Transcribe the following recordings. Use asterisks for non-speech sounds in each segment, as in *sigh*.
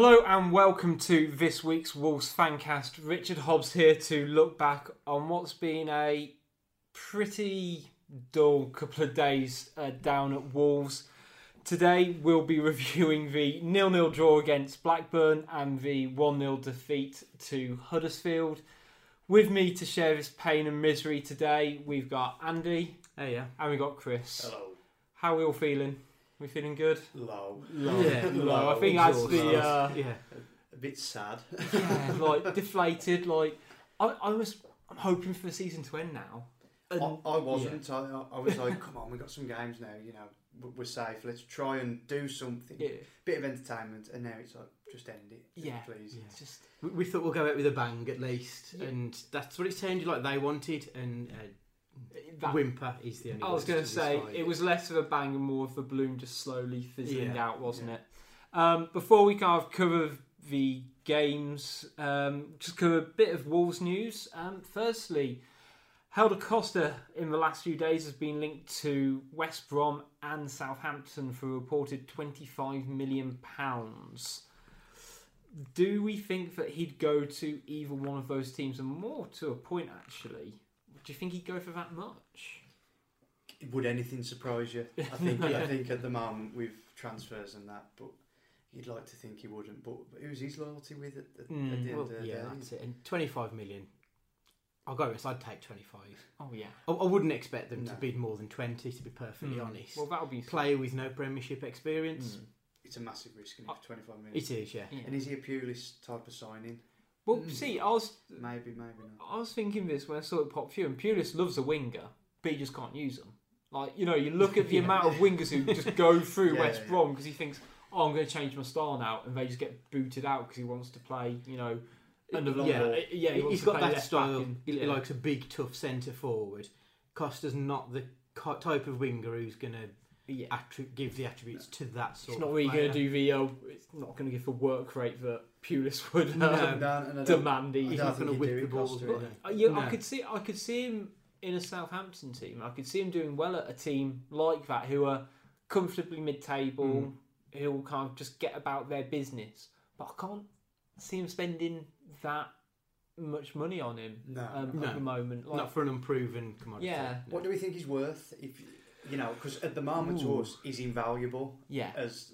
Hello and welcome to this week's Wolves Fancast. Richard Hobbs here to look back on what's been a pretty dull couple of days uh, down at Wolves. Today we'll be *laughs* reviewing the nil-nil draw against Blackburn and the 1-0 defeat to Huddersfield. With me to share this pain and misery today, we've got Andy Hey, yeah. and we've got Chris. Hello. How are we all feeling? We feeling good? Low. Low. Yeah, Low. I think that's the uh, yeah. A bit sad. yeah, *laughs* like deflated. Like I, I was, I'm hoping for the season to end now. And I, I wasn't. I, I was like, come on, we got some games now. You know, we- we're safe. Let's try and do something. yeah, Bit of entertainment, and now it's like, just end it, Yeah. please. Yeah. just We, we thought we'll go out with a bang at least, Yeah. and that's what it sounded like they wanted. And uh, that. whimper is the only. I was going to say it was less of a bang and more of a bloom just slowly fizzling Yeah. out, wasn't Yeah. it? Um, before we kind of cover the games, um, just cover a bit of Wolves news. Um, firstly, Helder Costa in the last few days has been linked to West Brom and Southampton for a reported twenty-five million pounds. Do we think that he'd go to either one of those teams, and more to a point, actually? Do you think he'd go for that much? Would anything surprise you? I think. I *laughs* think at the moment with transfers and that, but you'd like to think he wouldn't. But who's his loyalty with at, at, Mm, at the end Well, of the yeah, day? that's it. And twenty-five million. I'll go with. I'd take twenty-five. Oh yeah. I, I wouldn't expect them to bid more than twenty. To be perfectly Mm. honest, Well, that'll be player with no Premiership experience. Mm. It's a massive risk, and Uh, for 25 million. It is, yeah. Yeah. And is he a Pulis type of signing? Well, Mm. see, I was Maybe, maybe not. I was thinking this when I saw it pop through, and Pulis loves a winger, but he just can't use them. Like you know, you look at the Yeah. *laughs* amount of wingers who just go *laughs* through Yeah, West. Brom because he thinks, "Oh, I'm going to change my style now," and they just get booted out because he wants to play. You know, another yeah, ball. yeah, he he's got that style. and- He yeah. likes a big, tough centre forward. Costa's not the type of winger who's going to. Attri- give the attributes to that sort. It's not of really going to do the. Uh, it's not going to give the work rate that Pulis would um, No, and I demand. He's don't gonna he'd whip do the it, balls Costa, with either. it. Uh, yeah, I could see. I could see him in a Southampton team. I could see him doing well at a team like that, who are comfortably mid-table, who will kind of just get about their business. But I can't see him spending that much money on him No. um, No. at the moment. Like, not for an unproven commodity. Yeah. What do we think he's worth? If you know, because at the moment to Ooh. us, he's invaluable. yeah, As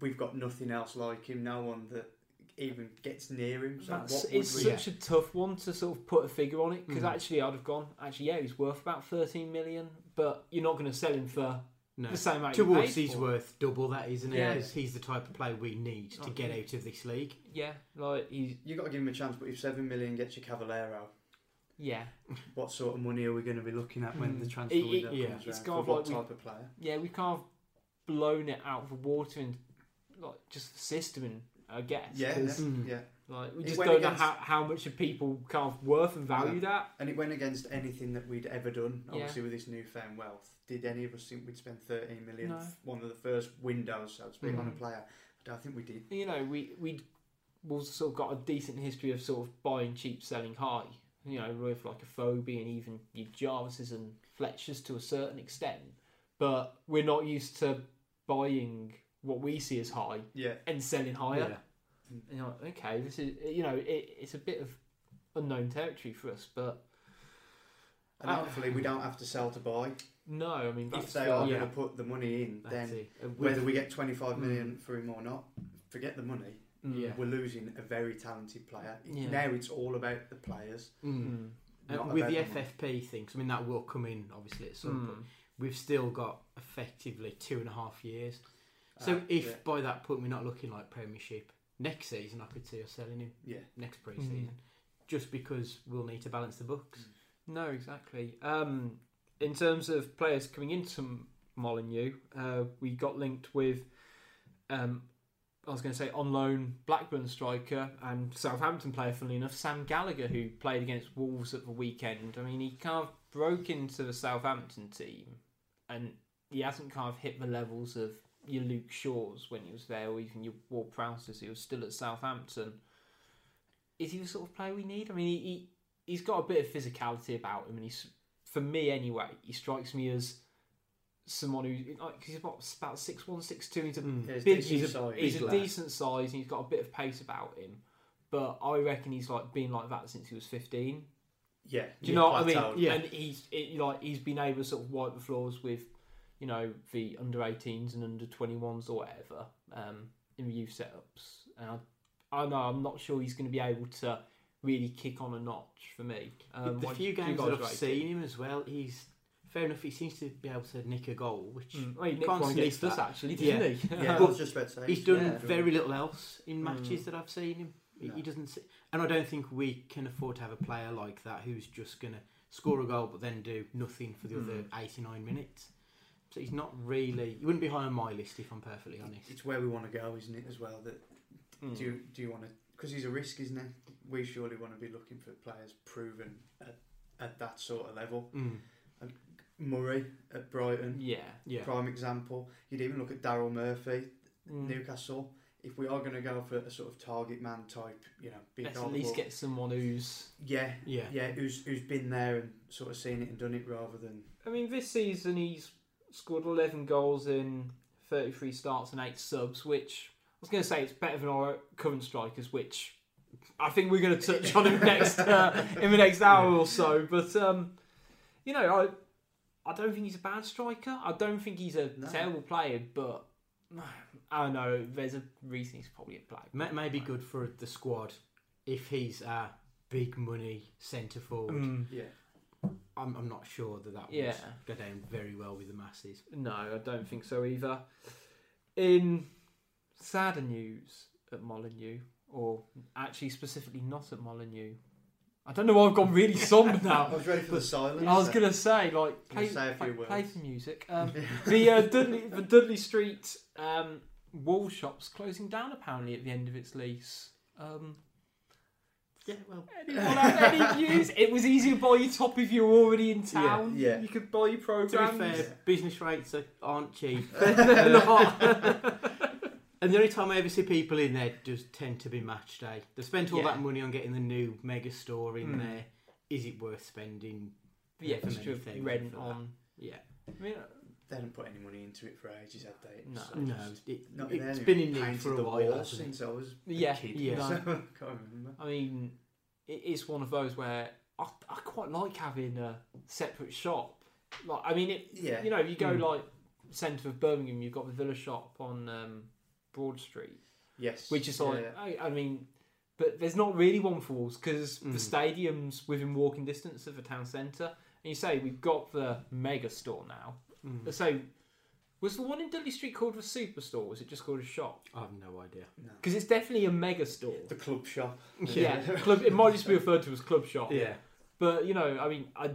we've got nothing else like him. No one that even gets near him. So That's, what would it's we? such a tough one to sort of put a figure on it because Mm. actually I'd have gone. Actually, yeah, he's worth about thirteen million, but you're not going to sell him for No. the same amount. To us, paid he's for. worth double that, isn't he? Yeah. He's the type of player we need to Like, get out of this league. Yeah, like he's you've got to give him a chance. But if seven million gets you Cavaleiro, yeah. what sort of money are we going to be looking at when Mm. the transfer It- it- window yeah. comes It's around? kind of what like we- type of player? yeah, we kind of blown it out of the water and like just the system, and I guess. Yeah, yeah, Mm. yeah. Like we just don't against- know how, how much people kind of worth and value that. And it went against anything that we'd ever done. Yeah. Obviously, with this newfound wealth, did any of us think we'd spend thirteen million? No. One of the first windows, so to speak, on a Mhm. player. I don't think we did. You know, we we we've sort of got a decent history of sort of buying cheap, selling high. You know, with like a Afobe and even your Jarvises and Fletchers to a certain extent, but we're not used to buying what we see as high Yeah. and selling higher. Yeah. You're like, okay, this is you know, it, it's a bit of unknown territory for us, but And Uh, hopefully, we don't have to sell to buy. no, I mean, If they are yeah. going to put the money in, That's then. Whether we get twenty five million Mm. for him or not, forget the money. Mm. Yeah. We're losing a very talented player. Yeah. Now it's all about the players. Mm. Mm. And with the the money. FFP things, I mean that will come in obviously at some point. Mm. We've still got effectively two and a half years. So Uh, if yeah, by that point we're not looking like Premiership next season, I could see us selling him yeah. next pre-season, just because we'll need to balance the books. No, exactly. Um, in terms of players coming into Molyneux, uh, we got linked with, um, I was going to say on loan Blackburn striker and Southampton player, funnily enough, Sam Gallagher, who played against Wolves at the weekend. I mean, he kind of broke into the Southampton team, and he hasn't kind of hit the levels of your Luke Shaws when he was there, or even your Ward Prowse, as he was still at Southampton. Is he the sort of player we need? I mean, he, he he's got a bit of physicality about him, and he's for me anyway. He strikes me as someone who like 'cause he's about about six one, six two. He's a Mm. Big. decent He's a, size. he's a decent size, and he's got a bit of pace about him. But I reckon he's like been like that since he was fifteen. Yeah. Do you know what I plateaued. mean? Yeah. And he's it, like he's been able to sort of wipe the floors with, you know, the under 18s and under 21s or whatever um, in the youth setups. And I, I know I'm not sure he's going to be able to really kick on a notch for me. Um, the few games that I've rate seen him as well, he's fair enough. He seems to be able to nick a goal, which Mm. Well, he nicked one Constantly against us that. actually, didn't he? Yeah, *laughs* I was just about to say. he's done Yeah. very little else in matches Mm. that I've seen him. He- No. He doesn't, see, and I don't think we can afford to have a player like that who's just going to score a goal but then do nothing for the Mm. other 89 minutes. So he's not really. He wouldn't be high on my list if I'm perfectly honest. It's where we want to go, isn't it? As well, that Mm. do you, do you want to? Because he's a risk, isn't he? We surely want to be looking for players proven at, at that sort of level. Mm. Murray at Brighton, Yeah. Yeah. prime example. You'd even look at Daryl Murphy, Mm. Newcastle. If we are going to go for a sort of target man type, you know, big Let's at least ball, get someone who's. yeah, Yeah. yeah, who's who's been there and sort of seen it and done it rather than I mean, this season he's scored 11 goals in 33 starts and 8 subs, which I was going to say it's better than our current strikers, which I think we're going to touch on in the next *laughs* uh, in the next hour or so. But um, you know, I I don't think he's a bad striker. I don't think he's a No. terrible player, but *sighs* I don't know. There's a reason he's probably a black. May, may be good for the squad if he's a big money centre forward. Mm, yeah. I'm, I'm not sure that that Yeah. would go down very well with the masses. no, I don't think so either. In sadder news at Molyneux, or actually specifically not at Molyneux. I don't know why I've gone really *laughs* somber now. I was ready for the silence. I was gonna say like play, say a play, few play words. some music. Um, *laughs* the uh, Dudley the Dudley Street um, wall shop's closing down apparently at the end of its lease. Um, Yeah, well, anyone have any *laughs* views? It was easier to buy your top if you were already in town. Yeah, yeah. You could buy your to be fair, business rates are, aren't cheap. They're not. And the only time I ever see people in there does tend to be match day. They spent all Yeah. that money on getting the new mega store in Mm. there. Is it worth spending? the for extra many things rent for that? on. Yeah. I mean, They haven't put any money into it for ages, had they? It No. was No, it, not it's in been in there. need for a the while, wall since I was Yeah, a kid. yeah. so *laughs* I can't remember. I mean, it is one of those where I, I quite like having a separate shop. Like, I mean, it. Yeah, You know, you go Mm. like centre of Birmingham, you've got the Villa shop on um, Broad Street, yes, which is Yeah, like, yeah. I, I mean, but there's not really one for Wolves because Mm. the stadium's within walking distance of the town centre. And you say we've got the mega store now. Mm. So, was the one in Dudley Street called a superstore? Or was it just called a shop? I have no idea. No. Because it's definitely a mega store. the club shop. Yeah, club. It might just be referred to as club shop. Yeah. But you know, I mean, I,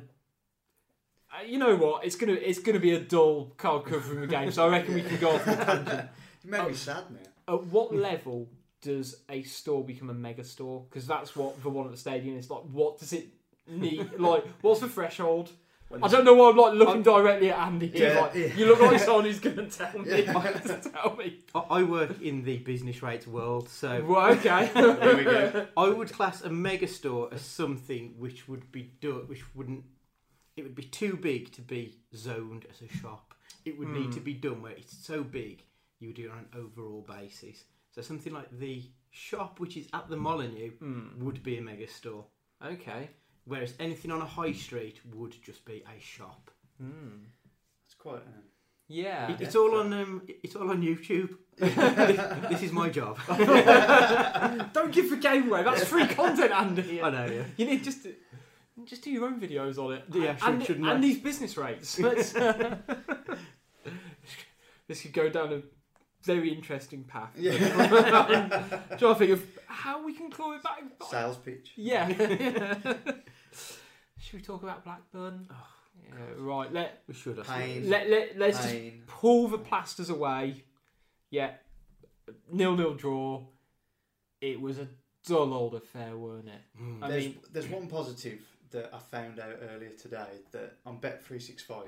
I you know what? It's gonna it's gonna be a dull card covering the game. So I reckon we can go off on a tangent. *laughs* You made Oh. me sad now. At what level does a store become a mega store? Because that's what the one at the stadium is like. What does it need? like, what's the threshold? When I don't know why I'm like looking I'm- directly at Andy. here, Yeah, like, yeah. You look like *laughs* someone who's gonna tell me. Yeah. *laughs* tell me. I, I work in the business rates world, so Well, okay. *laughs* There we go. I would class a mega store as something which would be done, which wouldn't. It would be too big to be zoned as a shop. It would need Hmm. to be done where it's so big you would do it on an overall basis. So something like the shop, which is at the Molyneux, Hmm. would be a mega store. Okay. Whereas anything on a high street would just be a shop. Hmm. It's quite. Um, Yeah. It- it's all on. Um, it's all on YouTube. *laughs* this is my job. *laughs* Don't give the game away. That's free content, Andy. *laughs* I know. Yeah. You need just to, just do your own videos on it. Yeah, should- and, shouldn't and these business rates. Uh, this could go down a very interesting path. yeah. Trying to think of how we can claw it back. Sales pitch. Yeah. *laughs* Should we talk about Blackburn? Oh, Yeah, right. Let we should. Pain. Let let let's just pull the plasters away. Yeah. Nil nil draw. It was a dull old affair, weren't it? Mm. I there's, mean- there's one positive that I found out earlier today that on Bet365,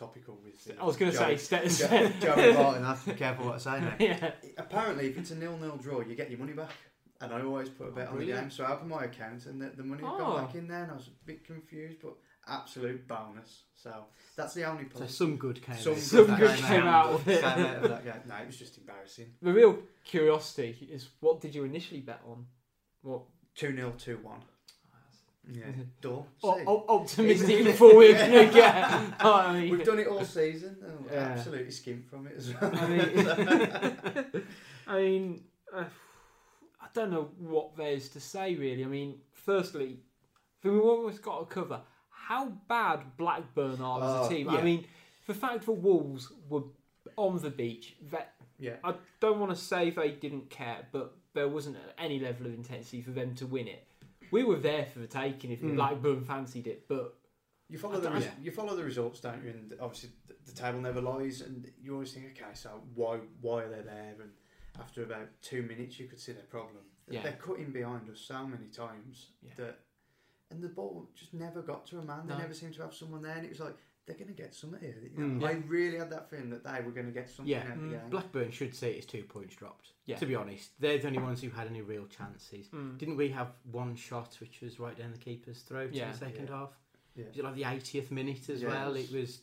topical with. I was going to say, Joey- st- Jo- *laughs* Joey Barton. I have to be careful what I say now. yeah. Apparently, if it's a nil-nil draw, you get your money back. And I always put a oh, bet on the game, so I opened my account and the, the money had Oh. gone back in there, and I was a bit confused. But absolute bonus. So that's the only So some good came. Some out. *laughs* Some that good came came out. out of Came it. out of that. No, it was just embarrassing. The real curiosity is what did you initially bet on? What? 2 0, 2 1. Yeah. *laughs* Dull. O- See? o- optimistic before we're going to get. I mean, We've done it all season and we Yeah. absolutely skimmed from it as well. I mean, *laughs* *laughs* I mean, uh, I don't know what there's to say really. I mean, firstly, we've always got to cover how bad Blackburn are as Oh, a team. yeah. I mean, the fact that Wolves were on the beach, that yeah. I don't want to say they didn't care, but there wasn't any level of intensity for them to win it. We were there for the taking if Mm. Blackburn fancied it, but You follow I the don't- res- yeah. you follow the results, don't you? And obviously the, the table never lies, and you always think, okay, so why why are they there? And after about two minutes, you could see their problem. Yeah. They're cutting behind us so many times Yeah. that, and the ball just never got to a man. They No. never seemed to have someone there, and it was like they're going to get something here. You know, Mm. I really had that feeling that they were going to get something Yeah. out of the Mm. Blackburn should say it's two points dropped. Yeah. To be honest, they're the only ones who had any real chances. mm, Didn't we have one shot which was right down the keeper's throat Yeah. in the second Yeah. half? Yeah. Was it like the 80th minute as Yeah, it well? It was.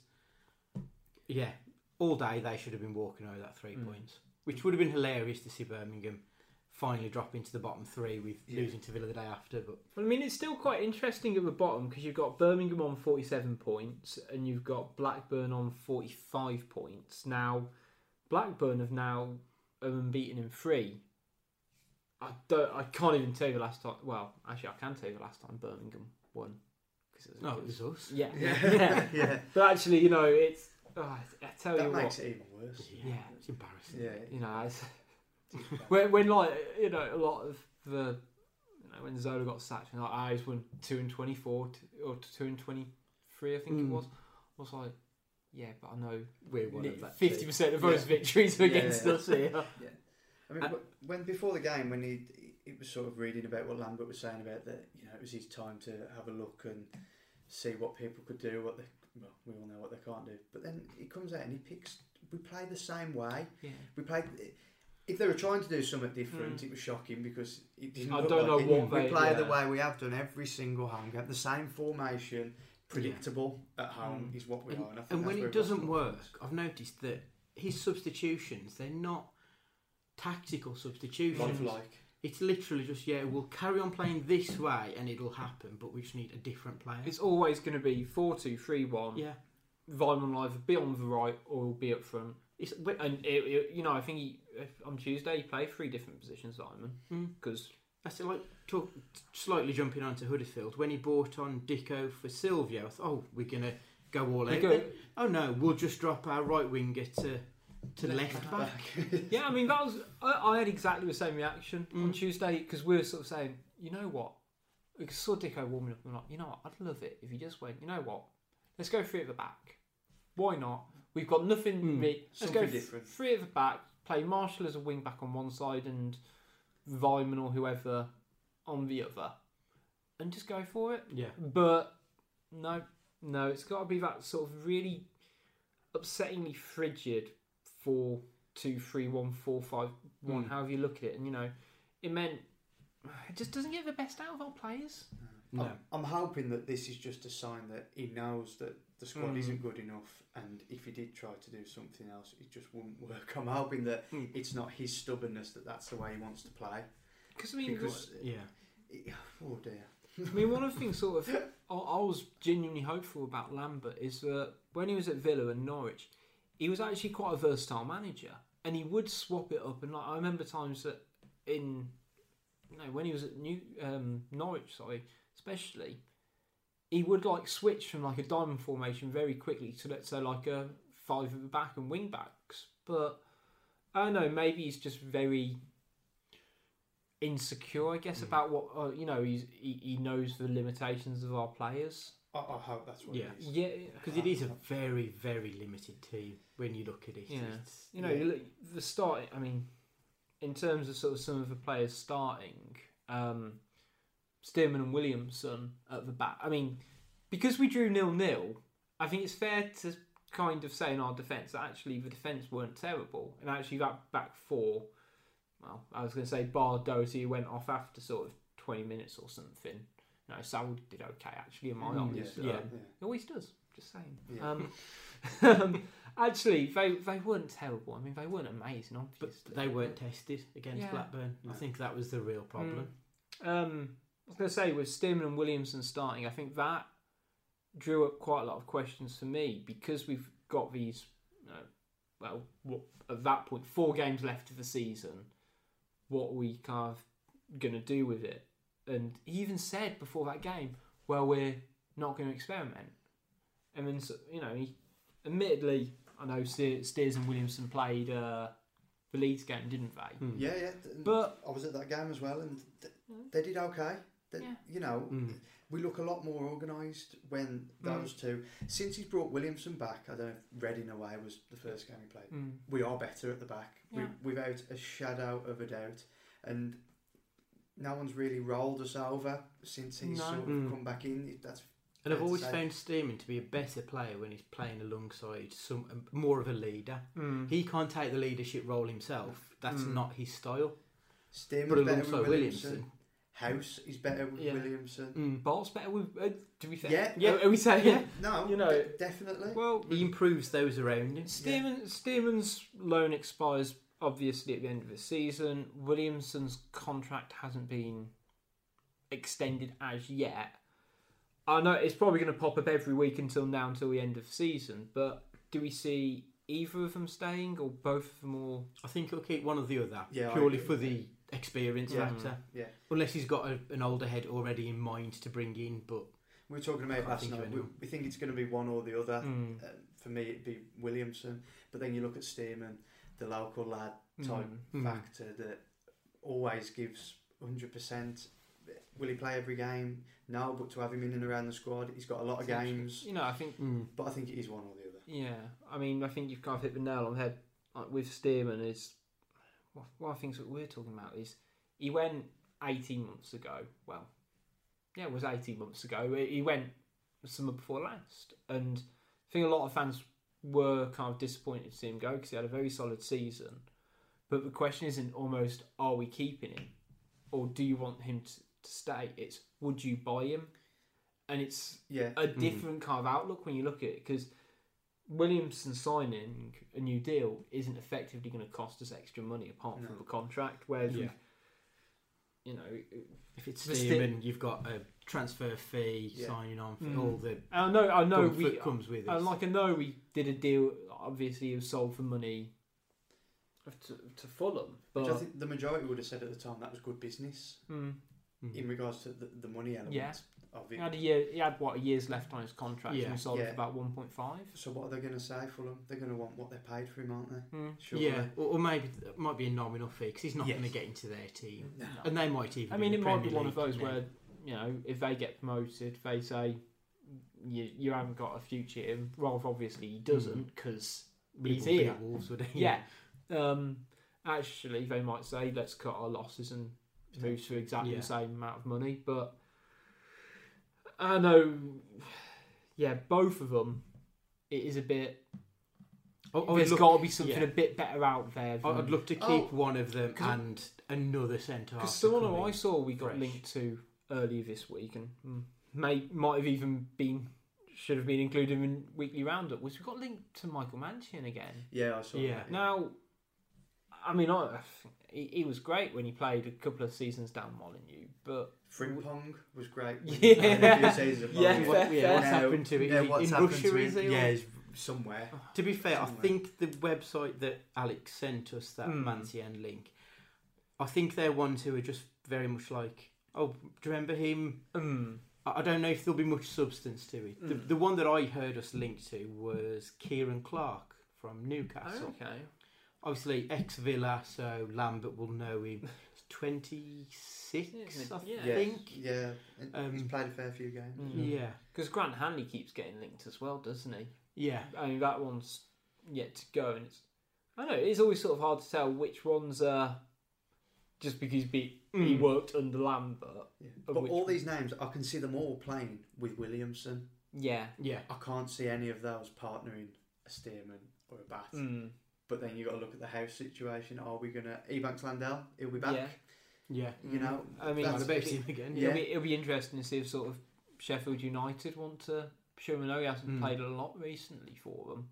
Yeah, all day they should have been walking over that three Mm. points, which would have been hilarious to see Birmingham finally drop into the bottom three with Yeah. losing to Villa the day after. But Well, I mean, it's still quite interesting at the bottom because you've got Birmingham on 47 points and you've got Blackburn on 45 points. Now, Blackburn have now are unbeaten in three. I don't. I can't even tell you the last time. Well, actually, I can tell you the last time Birmingham won. Cause it no, oh, it was us. yeah, *laughs* Yeah. yeah. *laughs* yeah, But actually, you know, it's. Oh, I tell you that what. makes it even worse. Yeah, Yeah. it's embarrassing. Yeah, You know, it's, when, when like you know a lot of the you know when Zola got sacked and like he's won two and twenty four or two and twenty three I think it Mm. was. I was like, yeah, but I know We're one of that. fifty percent of those Yeah. victories are Yeah, against yeah. us here. yeah I mean, wh- when before the game, when he it was sort of reading about what Lambert was saying about that, you know, it was his time to have a look and see what people could do, what they well, we all know what they can't do. But then he comes out and he picks. We play the same way. Yeah. We played. If they were trying to do something different, Mm. it was shocking because it didn't. I look don't like know it. what we they- play the way we have done every single home game. The same formation, predictable at home Mm. is what we And, are. And, I think and when it doesn't work. I've noticed that his substitutions, they're not tactical substitutions. for like. It's literally just, yeah, we'll carry on playing this way and it'll happen, but we just need a different player. It's always going to be four two three one. yeah. Weimann will either be on the right or he'll be up front. It's, And it, it- you know, I think he, if, on Tuesday he played three different positions, Mm. because That's it, like talk, slightly jumping onto Huddersfield. When he bought on Dicko for Silvio, I thought, oh, we're going to go all out. go- oh no, we'll just drop our right winger to, to left back. *laughs* Yeah, I mean that was I, I had exactly the same reaction on Mm. Tuesday because we were sort of saying, you know what, we saw Dicko warming up and we're like, you know what, I'd love it if he just went, you know what, let's go three at the back. Why not? We've got nothing. Mm. re- let's go different. three at the back. Play Marshall as a wing back on one side and Weimann or whoever on the other, and just go for it. Yeah. But no, no, it's got to be that sort of really upsettingly frigid four two three one four five one. Mm. However you look at it, and you know, it meant it just doesn't get the best out of our players. No. I'm, I'm hoping that this is just a sign that he knows that the squad Mm. isn't good enough, and if he did try to do something else, it just wouldn't *laughs* work. I'm hoping that Mm. it's not his stubbornness that that's the way he wants to play. Because I mean, Because Yeah. it- *sighs* oh dear, I mean, one of the things sort of *laughs* I, I was genuinely hopeful about Lambert is that when he was at Villa and Norwich, he was actually quite a versatile manager, and he would swap it up. And like I remember times that in you know when he was at New um, Norwich, sorry, especially, he would like switch from like a diamond formation very quickly to let's say like a five at the back and wing backs. But I don't know, maybe he's just very insecure, I guess, Mm. about what uh, you know. He's he, he knows the limitations of our players. I, I hope that's what Yeah. it is. Yeah, Because it is a very, very limited team when you look at it. Yeah. It's, you know, Yeah. you look, the start. I mean, in terms of sort of some of the players starting, um, Stearman and Williamson at the back. I mean, because we drew nil nil, I think it's fair to kind of say in our defence that actually the defence weren't terrible, and actually that back four. Well, I was going to say Bar Doherty went off after sort of twenty minutes or something. you know, Sal did okay actually in my Mm, eyes. yeah. Um, Yeah. he always does. Just saying. Yeah. Um, *laughs* *laughs* um, actually, they they weren't terrible. I mean, they weren't amazing, But they weren't tested against Yeah. Blackburn. I think that was the real problem. Um, I was going to say with Stearman and Williamson starting, I think that drew up quite a lot of questions for me because we've got these, you know, well, what, at that point, four games left of the season. What are we kind of going to do with it? And he even said before that game, well, we're not going to experiment. And then, so- you know, he, admittedly, I know Ste- Steers and Williamson played uh, the Leeds game, didn't they? Hmm. Yeah, yeah. th- But- I was at that game as well, and th- they did okay. They, Yeah. You know, Mm. we look a lot more organised when those two. Since he's brought Williamson back, I don't know if Reading away was the first game he played. Mm. We are better at the back, Yeah. we, without a shadow of a doubt. And no one's really rolled us over since he's No. sort of Mm. come back in. That's And I've always found Stearman to be a better player when he's playing alongside some um, more of a leader. Mm. He can't take the leadership role himself. That's Mm. not his style. Stearman's But better alongside Williamson. Williamson, Hause is better with Yeah. Williamson. mm. Batth's better with. Uh, to be fair, Yeah. Yeah. Are we saying? Yeah. No, You know- de- definitely. Well, he improves those around him. Stearman, Stearman's loan expires obviously at the end of the season. Williamson's contract hasn't been extended as yet. I know it's probably going to pop up every week until now, until the end of the season. But do we see either of them staying or both of them? Or I think he'll keep one or the other Yeah, purely for with the experience Yeah. factor. yeah. Unless he's got a, an older head already in mind to bring in, but We were talking about Can't last night. We, we think it's going to be one or the other. Mm. Uh, for me, it'd be Williamson. But then you look at Stearman, the local lad type Mm. factor that always gives 100%. Will he play every game? No, but to have him in and around the squad, he's got a lot of games. you know, I think mm. But I think it is one or the other. Yeah, I mean, I think you've kind of hit the nail on the head like, with Stearman. Is one of the things that we're talking about is he went eighteen months ago. Well, yeah, it was eighteen months ago. He went summer before last, and I think a lot of fans were kind of disappointed to see him go because he had a very solid season. But the question isn't almost are we keeping him, or do you want him to, to stay? It's would you buy him? And it's Yeah. a mm-hmm. different kind of outlook when you look at it because Williamson signing a new deal isn't effectively going to cost us extra money apart from No. the contract. Whereas, Yeah. you know, if it's The sti- you've got a transfer fee, Yeah. signing on, for Mm. all the I know, I know, we, comes with it. like I know we did a deal. Obviously, it was sold for money to, to Fulham, but Which I think the majority would have said at the time that was good business mm, Mm. in regards to the, the money element Yeah. Of he had a year. He had what a year's left on his contract, Yeah. and we sold it Yeah. for about one point five. So what are they going to say for him? They're going to want what they paid for him, aren't they? Mm. Surely. Yeah, or, or maybe it might be a nominal fee because he's not Yes. going to get into their team, No. and they might even. I mean, it the might be Premier one of those where you know if they get promoted, they say you you haven't got a future here. Rolf obviously he doesn't because But he he's wouldn't be here. Wolves, would he? yeah. Um, actually, they might say let's cut our losses and move for exactly Yeah. the same amount of money. But I know, yeah, both of them. It is a bit. Oh, I would there's look- got to be something yeah. a bit better out there. I- I'd than- look to keep Oh. one of them 'Cause- and another centre half. Because to someone come who I saw we got fresh. linked to earlier this week and mm, may might have even been should have been included in weekly roundup was we got linked to Michael Mancienne again. Yeah, I saw Yeah. that. Now, I mean, I, he, he was great when he played a couple of seasons down Molyneux, but Frimpong was great. when Yeah. he a few seasons at *laughs* Yeah, Bolton. fair, yeah, what's Now- happened to it? now what's in happened Russia, to is he, Yeah, he's somewhere. *sighs* To be fair, I think the website that Alex sent us, that Mm. Mancienne link, I think they're ones who are just very much like, oh, do you remember him? um, I I don't know if there'll be much substance to it. The, Mm. the one that I heard us linked to was Ciaran Clark from Newcastle. okay. Obviously, ex Villa, so Lambert will know him. He's *laughs* 26, I Yeah. Yeah, think. yeah. and he's Um, played a fair few games. Mm. Yeah, Because Grant Hanley keeps getting linked as well, doesn't he? yeah. I mean, that one's yet to go, and it's I know it's always sort of hard to tell which ones are just because he, he Mm. worked under Lambert. Yeah. But which all these names, I can see them all playing with Williamson. Yeah. Yeah. I can't see any of those partnering a Stearman or a Batth. Mm. But then you got to look at the Hause situation. Are we gonna Ebanks Landell? He'll be back. Yeah. Yeah. You know, I mean, That's That's about it, him again. Yeah. will be, it'll be interesting to see if sort of Sheffield United want to. Sure, I know he hasn't Mm. played a lot recently for them,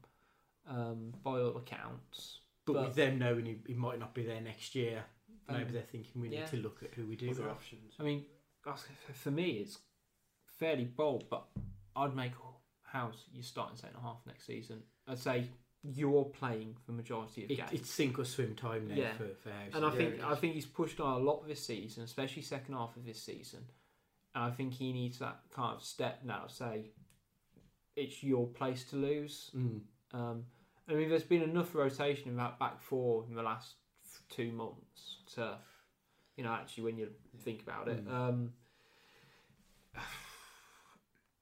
um, by all accounts. But, But- with them knowing he, he might not be there next year, maybe Um, they're thinking we need yeah. to look at who we do. other have. options. I mean, for me, it's fairly bold, but I'd make Hause your starting centre half next season. I'd say you're playing the majority of It, games. it's sink or swim time now Yeah. for, for Hause. And I Yeah, think I think he's pushed on a lot this season, especially second half of this season. And I think he needs that kind of step now. Say, it's your place to lose. Mm. Um, I mean, there's been enough rotation in that back four in the last two months to, you know, actually when you think about it. Mm. Um,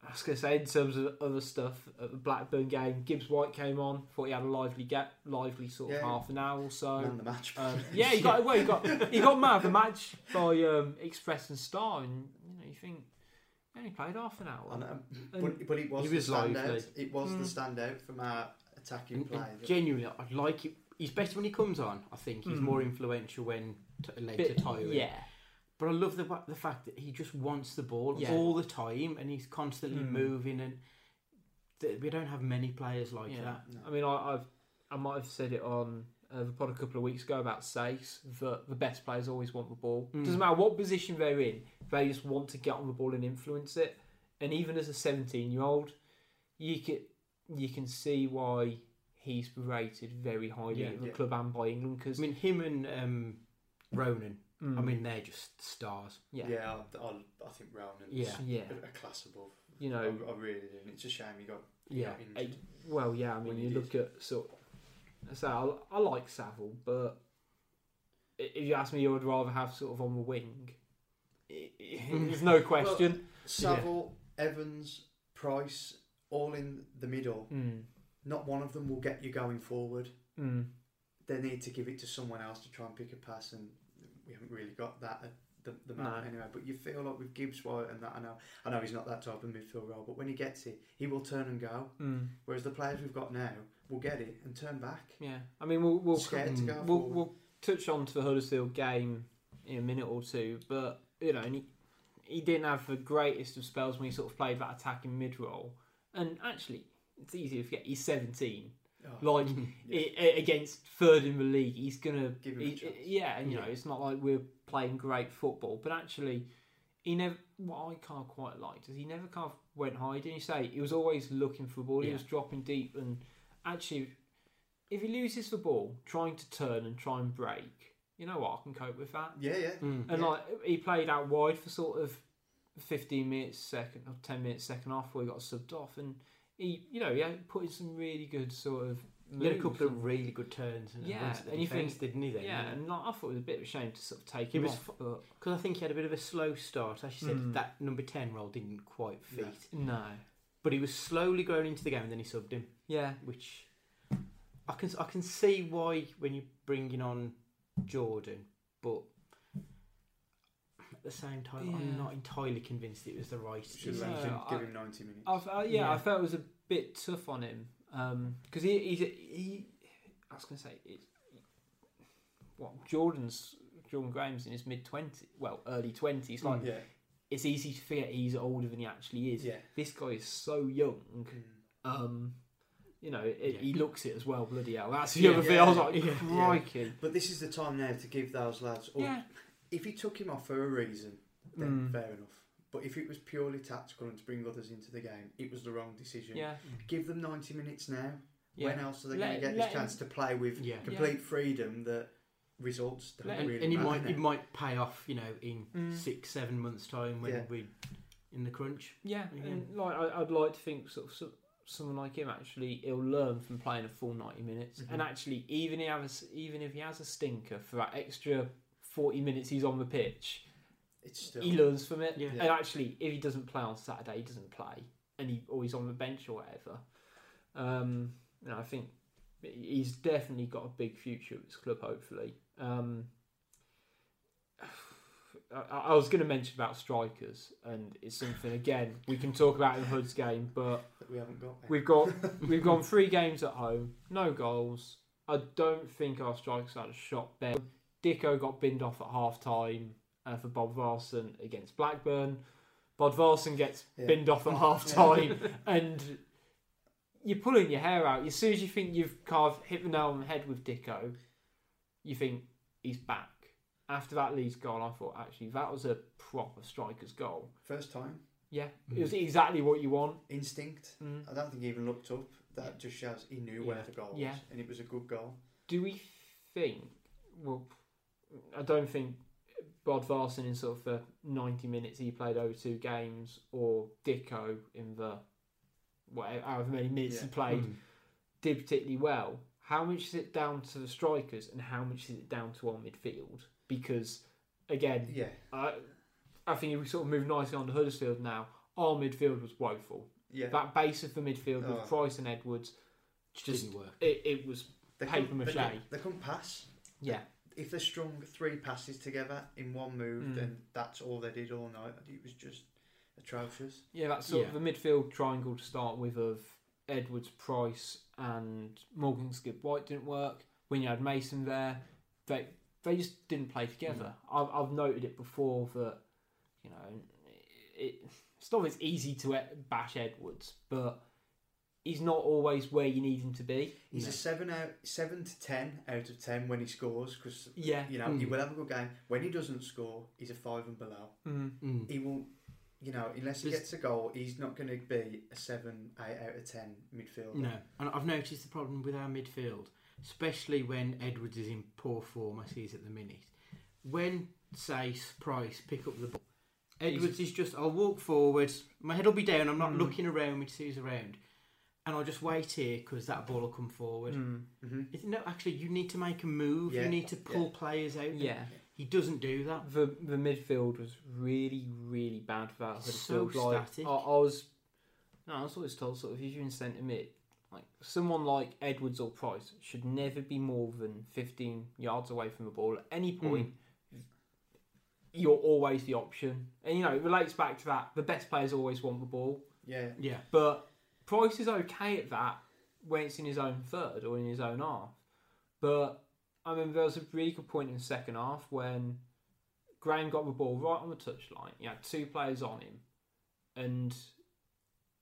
I was going to say in terms of other stuff at the Blackburn game, Gibbs White came on. Thought he had a lively get, lively sort of Yeah. half an hour or so. Man the match. Um, yeah, he got well. He got *laughs* he got man of the match by um, Express and Star, and you know you think he only played half an hour. I And but, but it was, he was the standout. lively. It was Mm. the standout from our attacking And- play. and genuinely, I'd like it. He's better when he comes on. I think he's Mm. more influential when t- later tiring. yeah, But I love the the fact that he just wants the ball Yeah. all the time, and he's constantly Mm. moving. And th- we don't have many players like yeah. that. No. I mean, I, I've I might have said it on uh, the pod a couple of weeks ago about Saïss that the best players always want the ball. Mm. Doesn't matter what position they're in, they just want to get on the ball and influence it. And even as a 17 year old, you can you can see why he's rated very highly Yeah. at the Yeah. club and by England because I mean, him and um, Ronan. Mm. I mean, they're just stars. yeah, yeah, I, I, I think Ronan's Yeah. yeah, a, a class above. you know, I really do. It's a shame he got, Yeah. got injured. well, yeah. I mean, When you look at sort. Of, so I, I like Saïss, but if you ask me, I would rather have sort of on the wing. I- I- There's no *laughs* question. Saïss, Evans, Price, all in the middle. Mm, Not one of them will get you going forward. mm. They need to give it to someone else to try and pick a pass, and we haven't really got that at the, the moment No. anyway. But you feel like with Gibbs White and that, I know, I know he's not that type of midfield role, but when he gets it, he will turn and go. Mm, Whereas the players we've got now will get it and turn back. yeah, I mean, we'll we'll, Scared to go we'll, forward. we'll touch on to the Huddersfield game in a minute or two, but you know, and he, he didn't have the greatest of spells when he sort of played that attacking mid role. And actually, it's easy to forget he's 17. Like *laughs* Yeah. i- i- against third in the league, he's gonna Give him a chance. yeah, and you know, it's not like we're playing great football, but actually, he never. What I kind of quite liked is he never kind of went high. Didn't you say he was always looking for the ball? He Yeah. was dropping deep, and actually, if he loses the ball, trying to turn and try and break, you know what? I can cope with that. yeah, yeah. Mm. And Yeah. like he played out wide for sort of fifteen minutes second or ten minutes second half where he got subbed off, and he, you know, he had put in some really good sort of. He had a couple of really good turns and Yeah, and you defence, didn't he? Then yeah, and like, I thought it was a bit of a shame to sort of take He him was off, because I think he had a bit of a slow start. As you said, Mm. that number ten role didn't quite fit, No. no, but he was slowly growing into the game, and then he subbed him, yeah, which I can I can see why when you're bringing on Jordan, but the same time, Yeah. I'm not entirely convinced it was the right decision. let give him 90 minutes. I've, uh, yeah, Yeah. I felt it was a bit tough on him because he, he's a, he. I was going to say, it, what Jordan's Jordan Graham's in his mid twenties, well, early twenties. Like yeah, it's easy to forget he's older than he actually is. yeah. This guy is so young. Mm. Um, you know, it, Yeah. he looks it as well. Bloody hell, that's the Yeah. other thing. I was like, Yeah. crikey. But this is the time now to give those lads. Or Yeah. If he took him off for a reason, then Mm. fair enough. But if it was purely tactical and to bring others into the game, it was the wrong decision. Yeah. Give them 90 minutes now. Yeah. When else are they going to get let this chance to play with Yeah. complete freedom that results don't Let- and, really and it might now? it might pay off, you know, in Mm. six seven months time when Yeah. we in the crunch. Yeah, Yeah. and like I, I'd like to think sort of so, someone like him actually he'll learn from playing a full ninety minutes, Mhm. and actually even if he has even if he has a stinker for that extra forty minutes he's on the pitch, It's still. he learns from it. Yeah. And actually, if he doesn't play on Saturday, he doesn't play, and he or he's on the bench or whatever. Um, you know, I think he's definitely got a big future at this club. Hopefully. Um, *sighs* I, I was going to mention about strikers, and it's something again we can talk about in Hood's game, but that we haven't got. now. we've got we've gone three games at home, no goals. I don't think our strikers had a shot there. Dicko got binned off at half time. uh, for Bodvarsson against Blackburn. Bodvarsson gets Yeah. binned off at half *laughs* time, and you're pulling your hair out. As soon as you think you've kind of hit the nail on the head with Dicko, you think he's back. After that Leeds goal, I thought actually that was a proper striker's goal. First time, Yeah, it was exactly what you want. instinct. Mm. I don't think he even looked up. That just shows he knew where Yeah. the goal was, Yeah. and it was a good goal. Do we think? Well, I don't think Bodvarsson in sort of the ninety minutes he played over two games, or Dicko in the whatever however many minutes he played, Mm. did particularly well. How much is it down to the strikers, and how much is it down to our midfield? Because again, Yeah, I, I think if we sort of move nicely on to Huddersfield now, our midfield was woeful. yeah. That base of the midfield Oh. with Price and Edwards, Just Just- didn't work. it, it was they paper couldn't- mache. They, couldn't- they couldn't pass. yeah. If they strung three passes together in one move, Mm. then that's all they did all night. It was just atrocious. Yeah, that's sort Yeah. of the midfield triangle to start with of Edwards, Price, and Morgan Gibbs White didn't work. When you had Mason there, they they just didn't play together. I've, I've noted it before that you know it, it's not as easy to e- bash Edwards, but he's not always where you need him to be. He's No. a seven out, seven to ten out of ten when he scores because Yeah. you know he Mm. will have a good game. When he doesn't score, he's a five and below. Mm. Mm. He will, you know, unless he There's- gets a goal, he's not going to be a seven, eight out of ten midfielder. No, and I've noticed the problem with our midfield, especially when Edwards is in poor form as he is at the minute. When say Price pick up the ball, Edwards is just I'll walk forward, my head will be down, I'm not Mm. looking around me to see who's around, and I'll just wait here because that ball will come forward. Mm. hmm It's- No, actually, you need to make a move. Yeah, You need to pull yeah. players out. Yeah. he doesn't do that. The the midfield was really really bad for that So like, static. I, I was no, I was always told sort of if you're in centre mid, like someone like Edwards or Price should never be more than 15 yards away from the ball at any point. You're always the option, and you know it relates back to that. The best players always want the ball, Yeah, Yeah, but Price is okay at that when it's in his own third or in his own half. But I remember there was a really good point in the second half when Graham got the ball right on the touchline. He had two players on him, and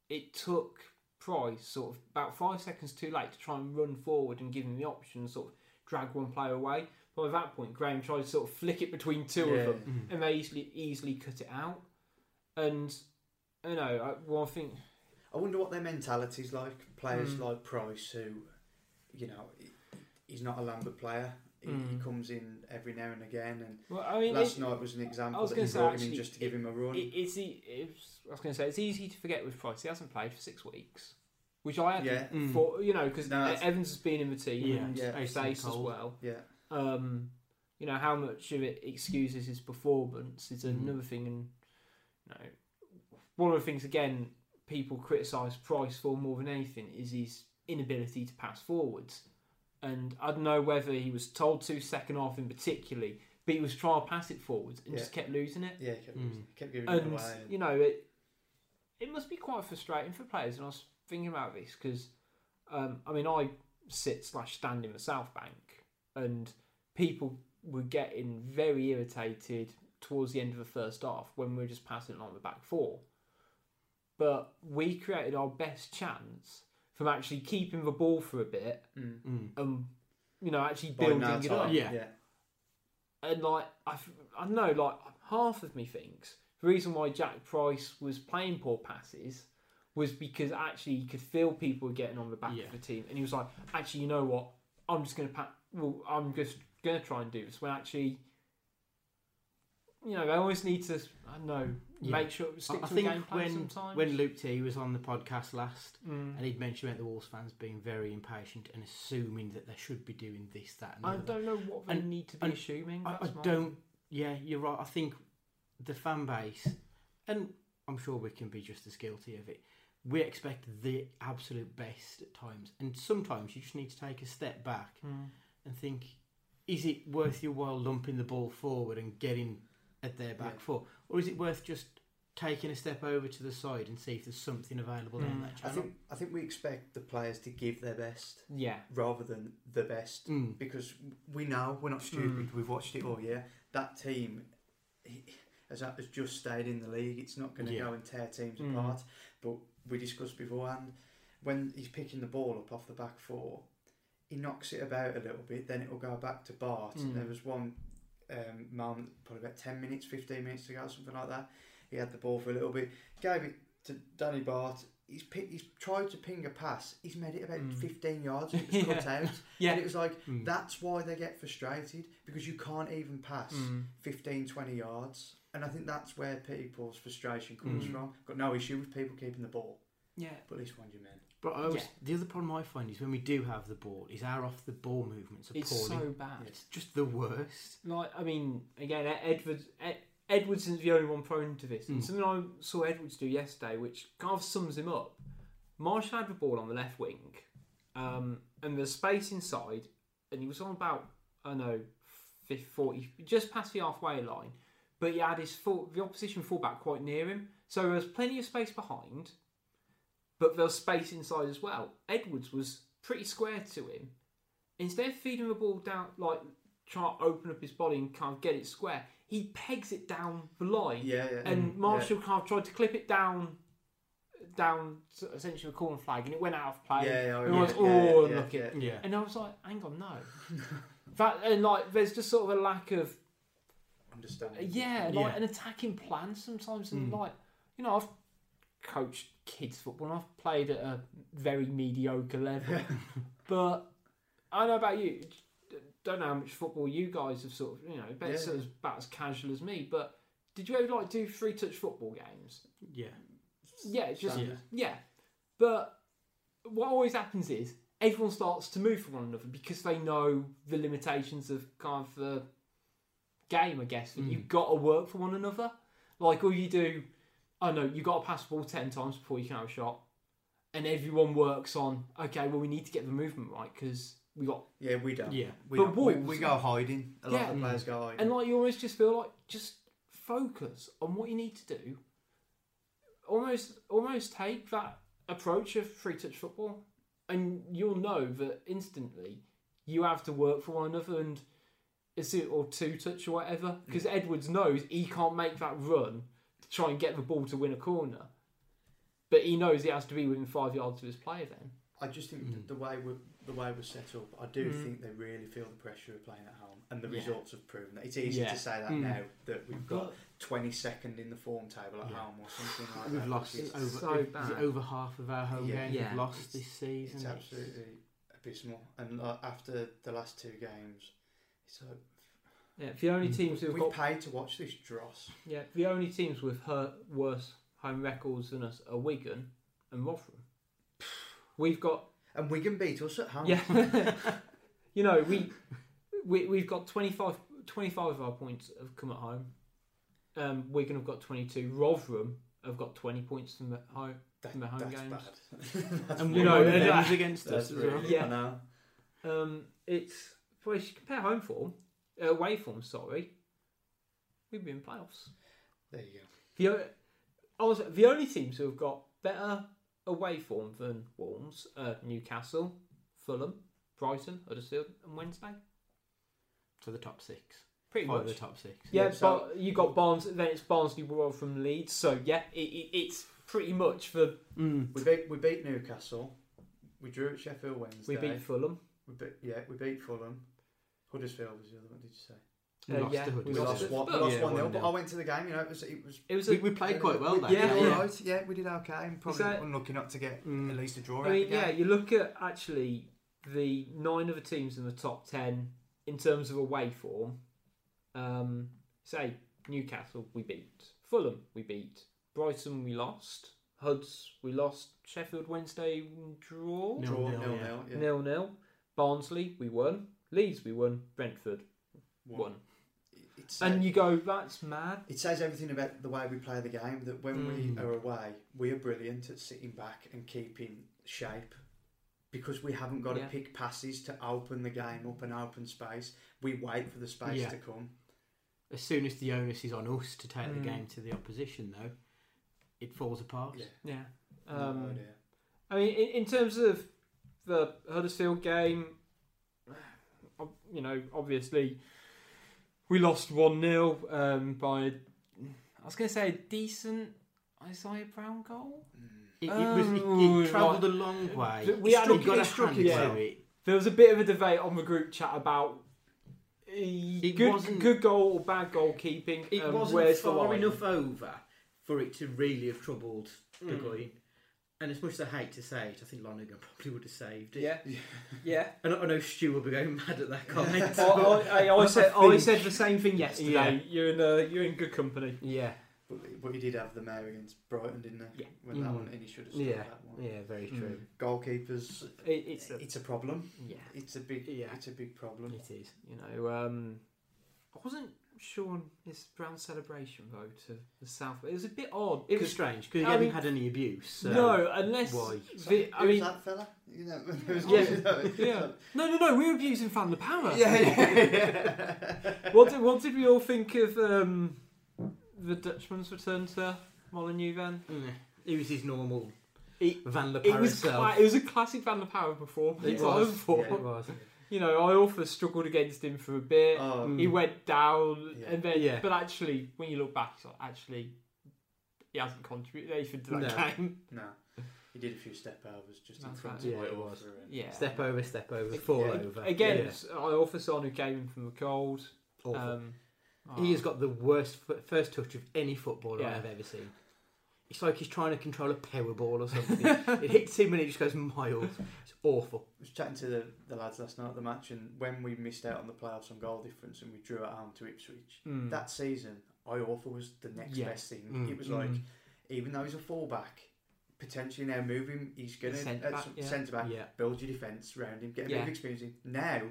it took Price sort of about five seconds too late to try and run forward and give him the option, sort of drag one player away. By that point, Graham tried to sort of flick it between two Yeah. of them, Mhm. and they easily easily cut it out. And you know, I, well, I think I wonder what their mentality's like. Players Mm. like Price, who, you know, he's not a Lambert player. He, he Mm. comes in every now and again, and well, I mean, last it- night was an example I was that gonna he say, brought him actually, in just to give him a run. It, it's, it's I was going to say it's easy to forget with Price. He hasn't played for six weeks, which I had Yeah. Mm. for you know because No, Evans has been in the team Yeah, and yeah. Saïss as well. yeah, Um, you know how much of it excuses his performance is Mm. another thing, and you know one of the things again people criticise Price for more than anything is his inability to pass forwards. And I don't know whether he was told to second half in particularly, but he was trying to pass it forwards and Yeah. just kept losing it. yeah, kept, Mm. kept giving it and you know it it must be quite frustrating for players and i was thinking about this because um, i mean i sit slash stand in the south bank and people were getting very irritated towards the end of the first half when we were just passing it on the back four but we created our best chance from actually keeping the ball for a bit Mm. Mm. and you know actually Biding building it up Yeah. yeah, and like I, f- I don't know, like half of me thinks the reason why Jack Price was playing poor passes was because actually he could feel people were getting on the back Yeah. of the team, and he was like, actually, you know what? I'm just gonna pa- well, I'm just gonna try and do this. When actually, you know, they always need to, I don't know, Yeah. make sure I, stick I to the think game plan when sometimes. when Luke T was on the podcast last, Mm. and he'd mentioned about the Wolves fans being very impatient and assuming that they should be doing this, that, and the I other. don't know what they And- need to be and assuming. I, I that's my- don't. Yeah, you're right. I think the fan base, and I'm sure we can be just as guilty of it. We expect the absolute best at times, and sometimes you just need to take a step back Mm. and think: Is it worth your while lumping the ball forward and getting at their back Yeah. foot, or is it worth just taking a step over to the side and see if there's something available down Mm. that I think I think we expect the players to give their best Yeah. rather than the best Mm. because we know we're not stupid. We've watched it all year. That team has, has just stayed in the league. It's not going to Yeah. go and tear teams Mm. apart. But we discussed beforehand when he's picking the ball up off the back four, he knocks it about a little bit. Then it will go back to Bart. Mm. There was one um, moment, probably about ten minutes, fifteen minutes to go, something like that. He had the ball for a little bit, gave it to Danny Batth. He's pi- he's tried to ping a pass. He's made it about Mm. fifteen yards. And it *laughs* was cut out. *laughs* Yeah. And it was like Mm. that's why they get frustrated because you can't even pass Mm. 15, 20 yards. And I think that's where people's frustration comes Mm. from. Got no issue with people keeping the ball, Yeah. but at least find your men. But I was, Yeah. the other problem I find is when we do have the ball, is our off the ball movements are It's so bad. It's just the worst. Like, I mean, again, Ed- Edwards, Ed, Edwards isn't the only one prone to this. And Mm. something I saw Edwards do yesterday, which kind of sums him up. Marshall had the ball on the left wing, um, and there's space inside, and he was on about, I don't know, 50, 40, just past the halfway line, but he had his full, the opposition fullback quite near him, so there was plenty of space behind, but there was space inside as well. Edwards was pretty square to him. Instead of feeding the ball down, like trying to open up his body and kind of get it square, he pegs it down the line. Yeah, yeah. And Mm, Marshall kind of tried to clip it down, down to essentially the corner flag, and it went out of play. Yeah, yeah, And yeah, I was, yeah, oh, yeah, look yeah, it. Yeah. And I was like, hang on, no. *laughs* that and like, there's just sort of a lack of Understand. yeah, like Yeah. an attacking plan sometimes, and Mm. like you know, I've coached kids football and I've played at a very mediocre level, *laughs* but I don't know about you. Don't know how much football you guys have sort of you know, bet it's Yeah. as about as casual as me. But did you ever like do free touch football games? Yeah. Yeah, it's just Standard. yeah. But what always happens is everyone starts to move from one another because they know the limitations of kind of the game, I guess. that Mm. You've got to work for one another. Like all you do, I no, you got to pass the ball ten times before you can have a shot, and everyone works on okay. Well, we need to get the movement right because we got Yeah, we don't. Yeah. We, But don't. we, Wolves- we go hiding. A lot Yeah. of the players go hiding. And like you almost just feel like just focus on what you need to do. Almost almost take that approach of free touch football and you'll know that instantly you have to work for one another and is it or two touch or whatever because Edwards knows he can't make that run to try and get the ball to win a corner but he knows he has to be within five yards of his player then I just think Mm. the way we're the way we're set up, I do Mm. think they really feel the pressure of playing at home, and the Yeah. results have proven that. It's easy Yeah. to say that Mm. now that we've got twenty second in the form table at Yeah. home or something like that. We've lost It's, over, so is it bad. over half of our home Yeah. games. Yeah. We've lost It's- this season. it's absolutely abysmal, and like, after the last two games, it's like yeah the only Mm. teams who've we got paid to watch this dross. Yeah, the only teams with her worse home records than us are Wigan and Rotherham. We've got And Wigan beat us at home. yeah, *laughs* *laughs* you know we we we've got 25, 25 of our points have come at home. Um, Wigan have got twenty two. Rotherham have got twenty points from at home. that, From the home that's games. bad. *laughs* that's And You we know, know, and them that- against that's us as really. Yeah. I know. Um, it's well, if you compare home form, uh, away form. Sorry, we've been in playoffs. There you go. The also, the only teams who have got better away form than Wolves are Newcastle, Fulham, Brighton, Huddersfield, and Wednesday. To the top six. Pretty Five much. the top six. Yeah, Yeah, so- but you got Barnes. Then it's Barnsley, Royal from Leeds. So yeah, it, it, it's pretty much for Mm. We beat we beat Newcastle. We drew at Sheffield Wednesday. we beat Fulham. We beat, yeah, we beat Fulham. Huddersfield was the other one. Did you say? We Uh, lost yeah, to we We Huddersfield. lost it. one. We But- lost Yeah, one 0 1-0. But I went to the game. You know, it was it was. It was. We, A, we played quite well that we Yeah, did yeah. right. Yeah, we did okay. And probably that- unlucky not to get Mm. at least a draw. I out mean, the yeah, game. you look at actually the nine other teams in the top ten in terms of away form. Um, say Newcastle, we beat Fulham, we beat Brighton, we lost Huds, we lost Sheffield Wednesday, draw Nil, draw nil, nil nil. Yeah. nil nil. Barnsley, we won. Leeds, we won. Brentford, One. won. It, it And says- you go, that's mad. it says everything about the way we play the game. That when Mm. we are away, we are brilliant at sitting back and keeping shape. Because we haven't got Yeah. to pick passes to open the game up and open space, we wait for the space Yeah. to come. As soon as the onus is on us to take Mm. the game to the opposition, though, it falls apart. Yeah, Yeah. no Um, idea. I mean, in, in terms of the Huddersfield game, ob- you know, obviously we lost one 0 um, by. I was going to say a decent Isaiah Brown goal. It, it was it, Oh, it travelled right. a long way. We struck, got a struck hand it it. There was a bit of a debate on the group chat about uh, It good, good goal or bad goalkeeping. It um, wasn't far enough over for it to really have troubled the Mm. Guy. And as much as I hate to say it, I think Lonergan *laughs* probably would have saved it. Yeah, *laughs* yeah. And I I know Stu will be going mad at that comment. *laughs* I, I, I, I said I think- said the same thing yesterday. Yeah. You're in uh, you're in good company. yeah, But, but he did have the mayor against Brighton, didn't he? Yeah. When that Mm. one, and he should have stopped Yeah. that one. yeah, very Mm. true. Goalkeepers, It, it's a, it's a problem. yeah, It's a big, Yeah. it's a big problem. It is. you know. Um, I wasn't sure on his Brown celebration though to the south. It was a bit odd. It was strange because he I hadn't mean- had any abuse. So no, unless why? the- I mean, that fella? You know, *laughs* who's- Yeah. you yeah. *laughs* No, no, no. We're abusing Van La Parra. yeah, yeah, yeah. *laughs* what did what did we all think of um, the Dutchman's return to Molineux then? Mm. He was his normal It- Van der It was self. cla- it was a classic Van La Parra performance. It I was, thought. yeah, it was. You know, I also struggled against him for a bit. Oh, Mm. He went down, Yeah. and then Yeah. but actually, when you look back, it's like, actually, he hasn't contributed anything to that No. game. *laughs* no. He did a few step overs just in front right. of Yeah, White it was. Yeah, Step over, step over, fall Yeah. over. Again, Yeah. it's- I also saw him came in from the cold. Awful. Um, He has got the worst f- first touch of any footballer Yeah. I've ever seen. It's like he's trying to control a power ball or something. it *laughs* hits him and it just goes miles. It's awful. I was chatting to the, the lads last night at the match, and when we missed out on the playoffs on goal difference and we drew at home to Ipswich, mm. that season, Iorfa was the next Yeah. best thing. Mm. It was Mm. like, even though he's a fullback, potentially now moving, he's going to Centre back, yeah. back, Yeah. build your defence around him, get a bit of experience in. Now,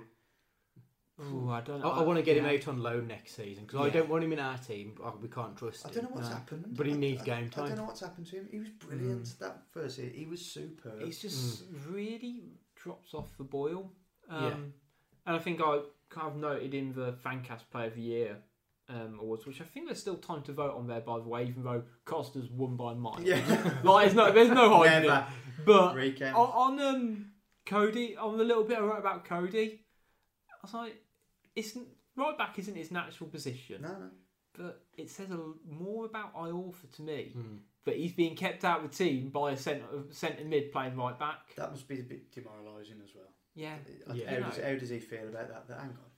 Ooh, I don't I, know. I want to get him out on loan next season because I don't want him in our team. We can't trust I him. don't know what's No. happened. But he needs I- game time. I don't know what's happened to him. He was brilliant that first year. He was superb. He's just really drops off the boil. Um, Yeah. And I think I kind of noted in the Fancast Player of the Year um, awards, which I think there's still time to vote on there, by the way, even though Costa's won by mile. yeah. *laughs* like, there's no, there's no hiding Never. it. But Weekend. on, on um, Coady, on the little bit I wrote about Coady, I was like, it's right back isn't his natural position, No, no. but it says a, l- more about Iorfa to me Mm. that he's being kept out of the team by a centre, centre mid playing right back. That must be a bit demoralising as well. Yeah. How, Yeah. does, You know. how does he feel about that? That hang on,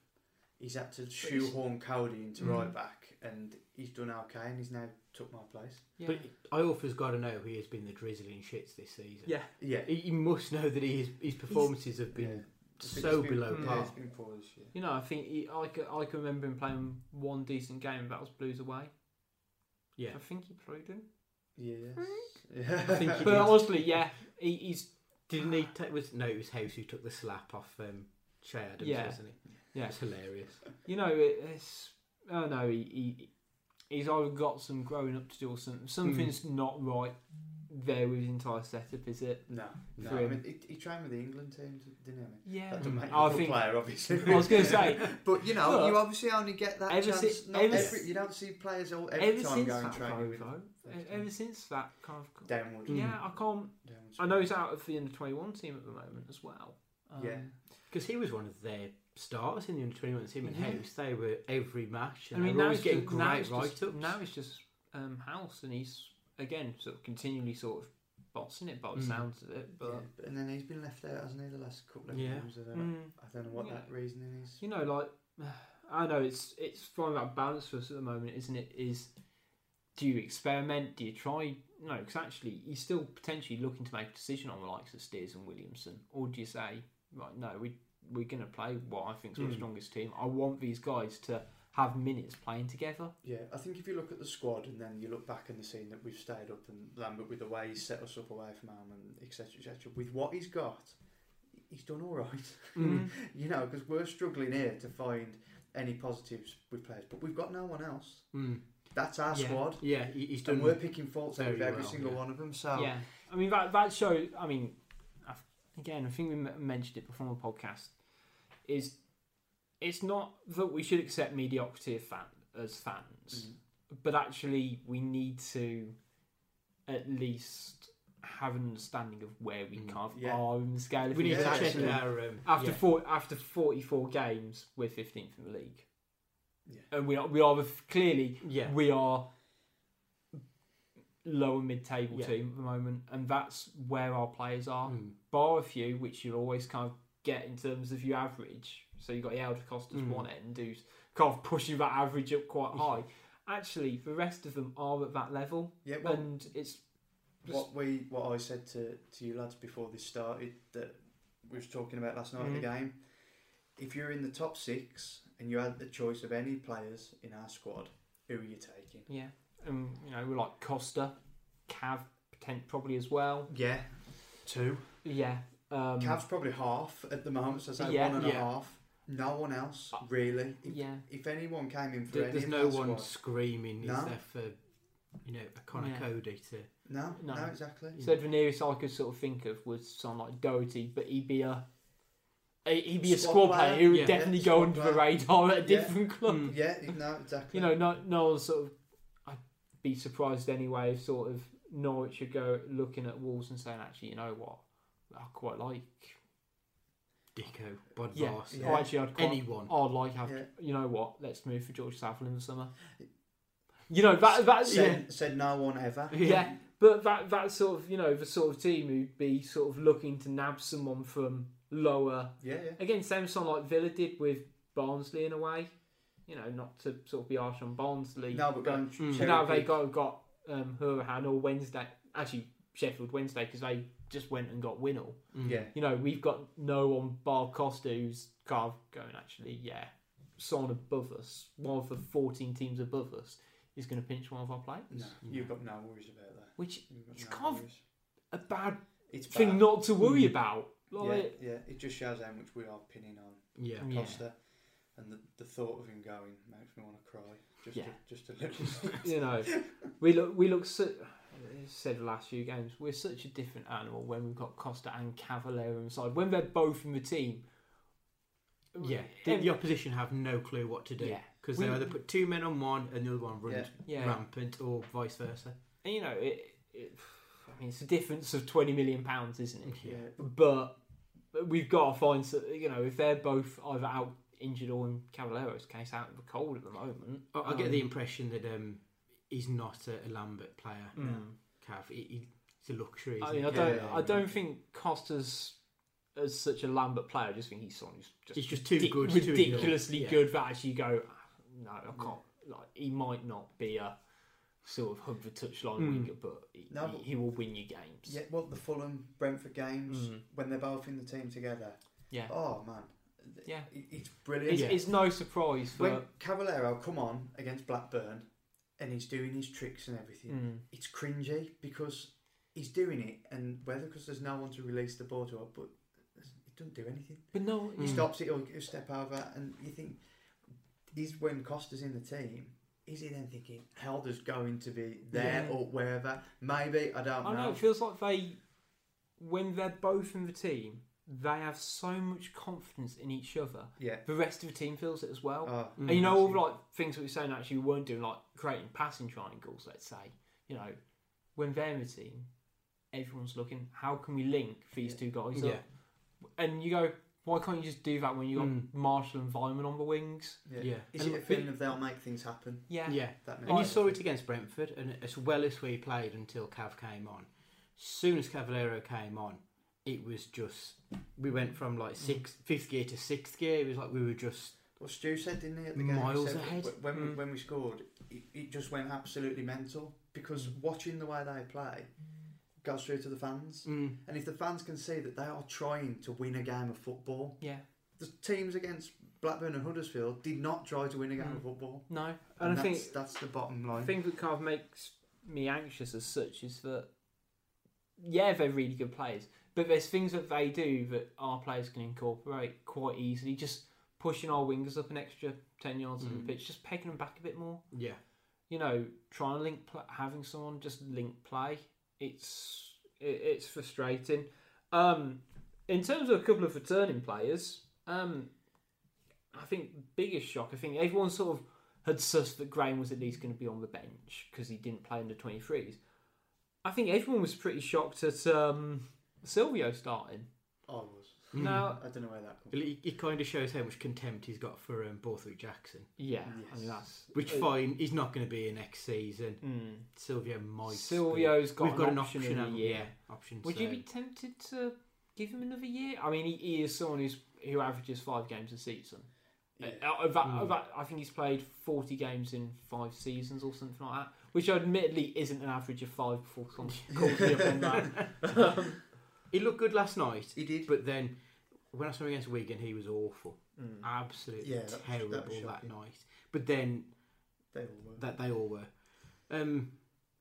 he's had to shoehorn Coady into Mm. right back, and he's done okay, and he's now took my place. Yeah. But Iorfa's got to know he has been the drizzling shits this season. yeah. Yeah, He, he must know that he is, his performances have been yeah. Been- so been- below Mm. Yeah, par. it's been poor this year. You know, I think he, I, can, I can remember him playing one decent game, and that was Blues away. Yeah. I think he played him. Yes. I Yeah. think he But did. honestly, yeah, he, he's Didn't he take was no, it was Hause who took the slap off um, Che Adams, Yeah. wasn't it? Yeah. It's hilarious. you know it, it's oh no he, he he's either got some growing up to do or something. Something's not right there with his entire setup, is it? No, no. For I mean, he, he trained with the England team, didn't he? Yeah, That doesn't make I a good think player, obviously. I was going to say *laughs* but you know, But- you obviously only get that Ever chance. si- not ever every, s- you don't see players all every ever time since going that training with photo, first e- ever since that kind of downward. Mm. yeah, I can't. downward I know he's out of the under twenty one team at the moment as well. Um, Yeah. Because he was one of their stars in the under twenty one team in Yeah. Hause. They were every match. I And mean, they now he's getting just, now great it's write ups. now it's just um, Hause, and he's again sort of continually sort of bossing it by the Mm. sounds of it. Yeah, But but- and then he's been left out, hasn't he, the last couple of Yeah. games? I don't, know. mm, I don't know what Yeah. that reasoning is. you know, like *sighs* I know it's it's finding that balance for us at the moment, isn't it? Is do you experiment? Do you try? No, because actually you're still potentially looking to make a decision on the likes of Steers and Williamson, or do you say, right, no, we we're going to play what I think is our Mm. strongest team. I want these guys to have minutes playing together. Yeah, I think if you look at the squad and then you look back and the scene that we've stayed up and Lambert with the way he's set us up away from home and etc etc with what he's got, he's done all right. *laughs* Mm. you know, because we're struggling here to find any positives with players, but we've got no one else. Mm. That's our Yeah. squad, Yeah, he, he's and done. we're picking faults out of every well, single yeah. one of them. So Yeah, I mean that that show. I mean, again, I think we m- mentioned it before on the podcast. Is it's not that we should accept mediocrity of fan, as fans, Mm. but actually we need to at least have an understanding of where we Mm, kind of yeah. are in the scale. of we need to check actually, our. Um, after yeah. four after forty four games, we're fifteenth in the league. Yeah. and we are we are clearly we are lower mid-table Yeah. team at the moment, and that's where our players are. Mm. Bar a few, which you'll always kind of get in terms of your average. So you've got the Helder Costas Mm. one end who's kind of pushing that average up quite *laughs* high. Actually, the rest of them are at that level, Yeah, well, and it's what we what I said to, to you lads before this started that we was talking about last night at the Mhm. game. If you're in the top six and you had the choice of any players in our squad, who are you taking? yeah, and you know we're like Costa, Cav, potent probably as well. Yeah, two. Yeah, um, Cav's probably half at the moment, so I say Yeah. one and a half. No one else Uh, really. If, yeah. if anyone came in for There- any There's of no our one squad- screaming, is No. there, for you know a Conor Yeah. Coady to no, No. no, exactly. So the nearest I could sort of think of was someone like Doherty, but he'd be a a- he'd be a Squad squad player, player who would yeah. definitely Yeah, go squad under the radar at a Yeah. different club. Mm. Yeah, no, exactly. You know, no, no one sort of. I'd be surprised anyway if sort of Norwich should go looking at Wolves and saying, actually, you know what, I quite like. Dicko, Bod Yeah, Voss, Yeah. Or actually, I'd quite. anyone. I'd like to have. Yeah. You know what? Let's move for George Saville in the summer. You know that that's yeah. said, said no one ever. Yeah, but that that sort of you know the sort of team who'd be sort of looking to nab someone from lower Yeah, yeah. again, same song like Villa did with Barnsley in a way. You know, not to sort of be harsh on Barnsley. No, but going Mm. now they got got um, Hourihane or Wednesday, actually Sheffield Wednesday because they just went and got Winnall. Mm. Yeah, You know, we've got no one bar Costa who's kind of going actually, yeah, someone above us, one of the fourteen teams above us is going to pinch one of our players, no, you've got no worries about that. which You've It's no kind of- worries. a bad It's thing bad. not to worry Mm. about. Like, yeah, yeah. It just shows how much we are pinning on Yeah. Yeah. Costa, and the, the thought of him going makes me want to cry. Just, Yeah. a, just a little. *laughs* you know, we look we look so. I said the last few games, we're such a different animal when we've got Costa and Cavaleiro inside. When they're both in the team, Yeah, the, the opposition have no clue what to do because We- they either put two men on one and the other one runs yeah, rampant, or vice versa. and you know, it, it, I mean, it's a difference of twenty million pounds, isn't it? yeah, But we've got to find, you know, if they're both either out injured or in Cavaleiro's case out of the cold at the moment. I, I get the um, impression that um, he's not a, a Lambert player. mm. Cav, he, he, it's a luxury. I isn't mean, I don't, Yeah, I don't think Costa's as such a Lambert player. I just think he's someone who's just He's just too ridic- good, too ill. ridiculously Yeah. good that actually go, no, I can't. Like he might not be a sort of hug the touchline Mm. winger, but he, No, he, but- he will win you games. yeah. Well, the Fulham Brentford games Mm. when they're both in the team together. yeah. Oh man, Yeah. It's brilliant. It's, Yeah. it's no surprise for. When Cavaleiro come on against Blackburn and he's doing his tricks and everything, Mm. it's cringy because he's doing it, and whether because there's no one to release the ball to, but it doesn't do anything. But no, He Mm. stops it or he'll step over, and you think, is when Costa's in the team, is he then thinking Helder's going to be there Yeah. or wherever? Maybe I don't I know. know it feels like they, when they're both in the team, they have so much confidence in each other. yeah. The rest of the team feels it as well. Oh, Mm. And you know all massive. like things that we are saying actually we weren't doing like creating passing triangles. Let's say you know when they're in the team, everyone's looking. How can we link these Yeah. two guys Yeah. up? And you go, why can't you just do that when you got Mm. Marshall and Weimann on the wings? yeah. Yeah. Is And it a feeling of they'll make things happen? Yeah, Yeah. That And you saw it against Brentford, and as well as we played until Cav came on, as soon as Cavaleiro came on, it was just we went from like sixth, fifth gear to sixth gear. It was like we were just Well, Stu said, didn't he, at the game? he Miles said ahead. When, we, Mm. when we scored, it, it just went absolutely mental because watching the way they play goes through to the fans. mm, And if the fans can see that they are trying to win a game of football, yeah, the teams against Blackburn and Huddersfield did not try to win a game Mm. of football. no. And, And, I that's, think that's the bottom line. the line. thing that kind of makes me anxious as such is that yeah, they're really good players, but there's things that they do that our players can incorporate quite easily. Just pushing our wingers up an extra ten yards on Mm. the pitch, just pegging them back a bit more. yeah. You know, trying to link, pl- having someone just link play. It's it, it's frustrating. Um, in terms of a couple of returning players, um, I think biggest shock. I think everyone sort of had sussed that Graham was at least going to be on the bench because he didn't play under twenty threes. I think everyone was pretty shocked at um, Silvio starting. I was. Now, I don't know where that comes. Well, It, it kind of shows how much contempt he's got for um, Borthwick Jackson. yeah, I mean that's Which uh, fine, he's not going to be here next season. mm. Silvio might. Silvio's got We've an got an option, option, in a haven't we? year. Yeah, option. Would so. you be tempted to give him another year? I mean, he, he is someone who's who averages five games a season. Yeah. Uh, of that, Mm. of that, I think he's played 40 games in five seasons or something like that, which admittedly isn't an average of five before someone *laughs* calls me up on that. *laughs* He looked good last night, He did. but then when I saw him against Wigan, he was awful, Mm. absolutely Yeah, that was- that was terrible that, night. But then They all were. that they all were. Um,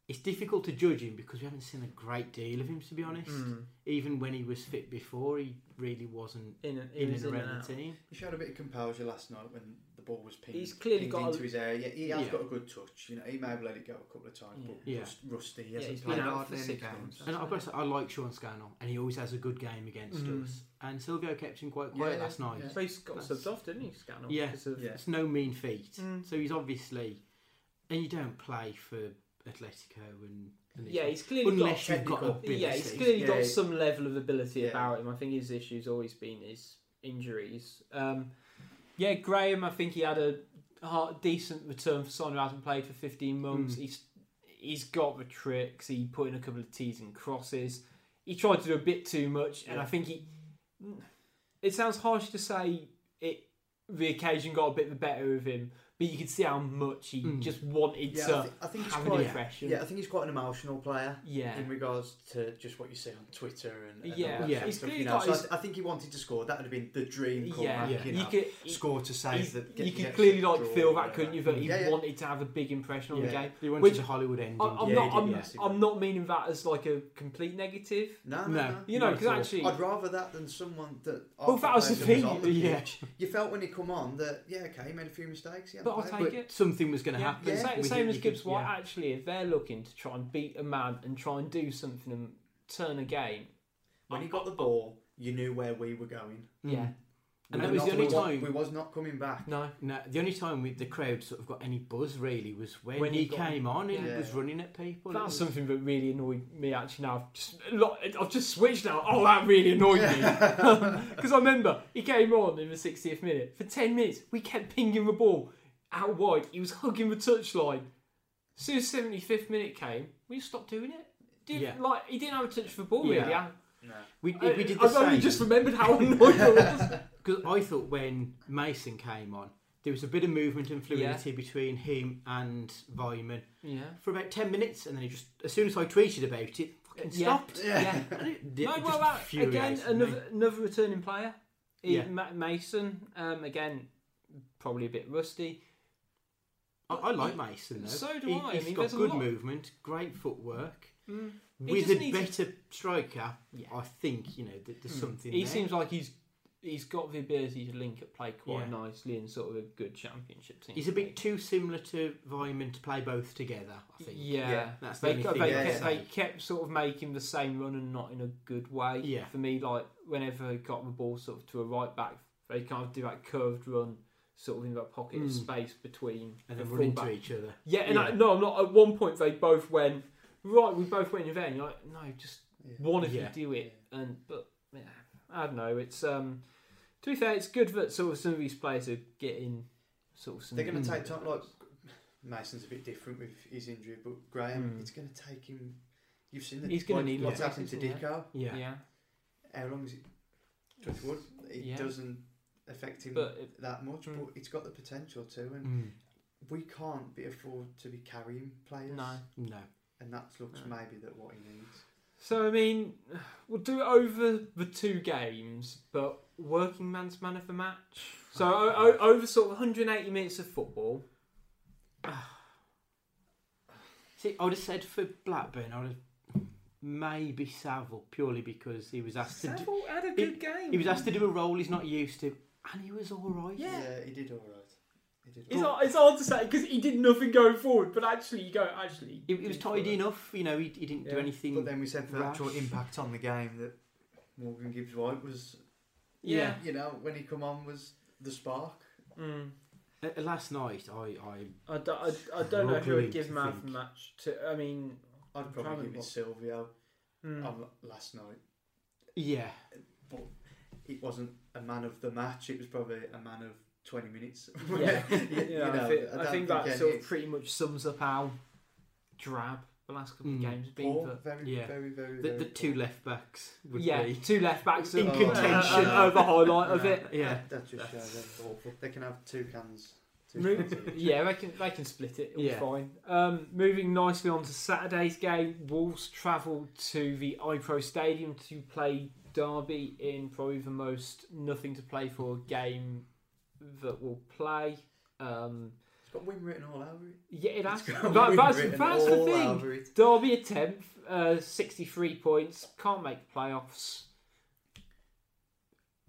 it's difficult to judge him because we haven't seen a great deal of him, to be honest. Mm. Even when he was fit before, he really wasn't In, a, in, was and around out. the team. He showed a bit of composure last night when the ball was pinged, He's clearly pinged got a- into his area. He has Yeah. got a good touch. You know, he may have let it go a couple of times, but Yeah. rust, rusty. He hasn't he's played out hardly for any six games. months. And I've got to say, I like Sean Scannell, and he always has a good game against Mm. us. And Silvio kept him quite quiet Yeah, last night. yeah. So he's got That's- subbed off, didn't he, Scannell? Yeah. of- Yeah. It's no mean feat. Mm. So he's obviously, and you don't play for Atletico and, and Yeah, he's clearly unless got got ability. Yeah, he's clearly Yeah, got some level of ability Yeah. about him. I think his issue's always been his injuries. Um, yeah, Graham, I think he had a hard, decent return for someone who hasn't played for 15 months. Mm. He's he's got the tricks. He put in a couple of tees and crosses. He tried to do a bit too much, and Yeah. I think he. It sounds harsh to say it. The occasion got a bit the better of him, but you could see how much he Mm. just wanted Yeah, to I, thi- I think he's have an quite. impression. Yeah, I think he's quite an emotional player yeah. in regards to just what you see on Twitter and, and Yeah. all Yeah. He's stuff, you know. got So I, his- th- I think he wanted to score. That would have been the dream Yeah, comeback. Yeah. You you could. score to save you, you could clearly like feel that, couldn't you? That he Yeah, yeah. wanted to have a big impression on the game. He wanted Which- a Hollywood ending. I- I'm Yeah, not. I'm, I'm not meaning that as like a complete negative. No, no, No. no. You know, because actually, I'd rather that than someone that. Well, that was the after thing, yeah. You felt when he come on that yeah, okay, he made a few mistakes. Yeah, But I'll take but it. something was going to yeah, happen. sa- We same as Gibbs White. yeah. Actually, if they're looking to try and beat a man and try and do something and turn a game, when he got the ball, you knew where we were going. Mm. yeah, And We that were was the only we wa- time. we was not coming back. no, No, the only time we, the crowd sort of got any buzz really was when, When he he got- came on and Yeah. was running at people. That's was- something that really annoyed me. Actually, now I've just I've just switched now. Oh, that really annoyed me because *laughs* I remember he came on in the 60th minute for 10 minutes. We kept pinging the ball out wide. He was *laughs* hugging the touchline. As soon as 75th minute came, we stopped doing it. Did, Yeah. Like he didn't have a touch for the ball really. I, No. we, I, we did the I've same. only just remembered how annoyed I was. *laughs* Because I thought when Mason came on, there was a bit of movement and fluidity between him and Weimann Yeah. for about 10 minutes, and then he just, as soon as I tweeted about it, fucking Yeah. stopped. Yeah. *laughs* And it, it no, just well, that, again, another another returning player. He- Yeah. Mason. Um, again, probably a bit rusty. I, I like Mason though. So do he, I. I He's mean, got there's a good lot- movement, great footwork. Mm. He With just a needs- better striker, Yeah. I think you know that there's Mm. something. He there. seems like he's he's got the ability to link up play quite Yeah. nicely in sort of a good championship team. He's a bit too similar to Weimann to play both together. I think. Yeah, Yeah. That's the they, only they, thing. I kept, would they kept sort of making the same run and not in a good way. Yeah. For me, like whenever he got the ball sort of to a right back, they kind of do that curved run, sort of in that pocket of Mm. space between and the then run into fullback. each other. Yeah, and I, Yeah. no, I'm not. At one point, they both went right. We both went in there. And you're like, no, just Yeah. one of Yeah. you do it. And but yeah, I don't know. It's um. To be fair, it's good that sort of some of these players are getting sort of some. They're going to take time. Like Mason's a bit different with his injury, but Graham, Mm. it's going to take him. You've seen the, He's gonna need what's lots, happened to isn't? Dicko. Yeah. yeah, How long is it? Touch wood. It Yeah. doesn't affect him but it, that much, Mm. but it's got the potential to, and Mm. we can't be afford to be carrying players. no. No. and that looks No. maybe that what he needs. So I mean, we'll do it over the two games, but working man's man of the match. So o- o- over sort of 180 minutes of football. *sighs* See, I would have said for Blackburn, I would have maybe Saville purely because he was asked to do, Saville had a good game. he was asked to do a role he's not used to, and he was all right. Yeah. he did all right. He did. It's all hard, it's hard to say because he did nothing going forward, but actually, you go actually. He, he was tidy enough, you know. He, he didn't do anything. But then we said for rash. actual impact on the game that Morgan Gibbs White was, Yeah. you know, when he come on was the spark. Mm. Uh, last night, I, I I, don't, I, I don't know who I'd give to man of the match to. I mean, I'd probably Probably give it what- Silvio mm. um, last night. yeah, But it wasn't a man of the match. It was probably a man of twenty minutes. *laughs* Yeah, You- *laughs* yeah. you I think, I I think that any- sort of pretty much sums up how drab the last couple Mm. of games have been. Poor, But very, Yeah. very, very, The, very the two left backs would yeah, be. two left backs In are- contention. are- are the highlight of it. Yeah. that, that just That's shows them. They can have two cans. Two cans yeah, they can they can split it. It'll Yeah. be fine. Um, moving nicely on to Saturday's game, Wolves travel to the iPro Stadium to play Derby in probably the most nothing to play for game that will play. Um, It's got win written all over it. yeah, it has. It's That, that's that's the thing. over. Derby a tenth, uh, sixty-three points, can't make playoffs.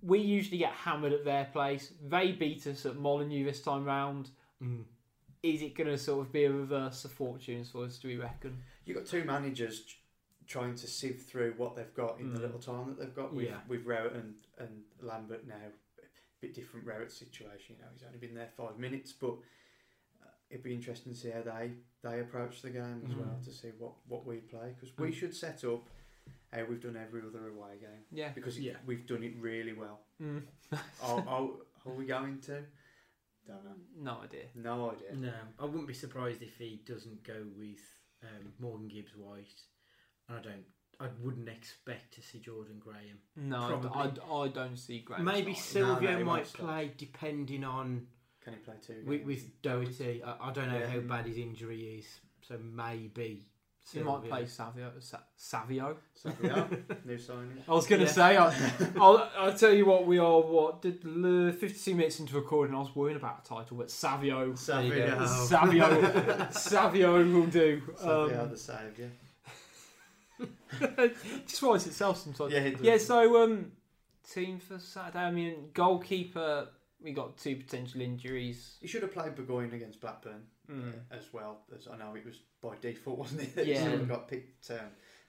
We usually get hammered at their place. They beat us at Molineux this time round. Mm. Is it going to sort of be a reverse of fortunes for us? Do we reckon? You've got two managers ch- trying to sieve through what they've got in the Mm. little time that they've got with, Yeah. with Rowett and, and Lambert now. A bit different Rowett situation. You know, he's only been there five minutes, but uh, it'd be interesting to see how they, they approach the game as well Mm. to see what, what we play because we Mm. should set up how we've done every other away game Yeah. because it- Yeah. we've done it really well. Mm. *laughs* are, are, are we going to? Don't know. No idea. No idea. No, I wouldn't be surprised if he doesn't go with um, Morgan Gibbs White. And I don't. I wouldn't expect to see Jordan Graham. No, I, Probably. d- I don't see Graham. Maybe starting. No, no, Silvio he might won't start. play depending on Can he play two? with, games? with Doherty. I, I don't know Yeah. how bad his injury is, so maybe He might Silvio. play Savio. Sa- Savio. Savio, *laughs* new signing. I was going to Yeah. say, I, *laughs* I'll, I'll tell you what, we are, what, did l- 52 minutes into recording, I was worrying about a title, but Savio. Savio. Savio. *laughs* Savio will do. Savio Um, the saviour. *laughs* just writes itself sometimes. Yeah, it does. Yeah, so um, team for Saturday. I mean, goalkeeper. We got two potential injuries. He should have played Burgoyne against Blackburn Mm. uh, as well. As I know it was by default, *laughs* wasn't it? That Yeah. he sort of got picked um,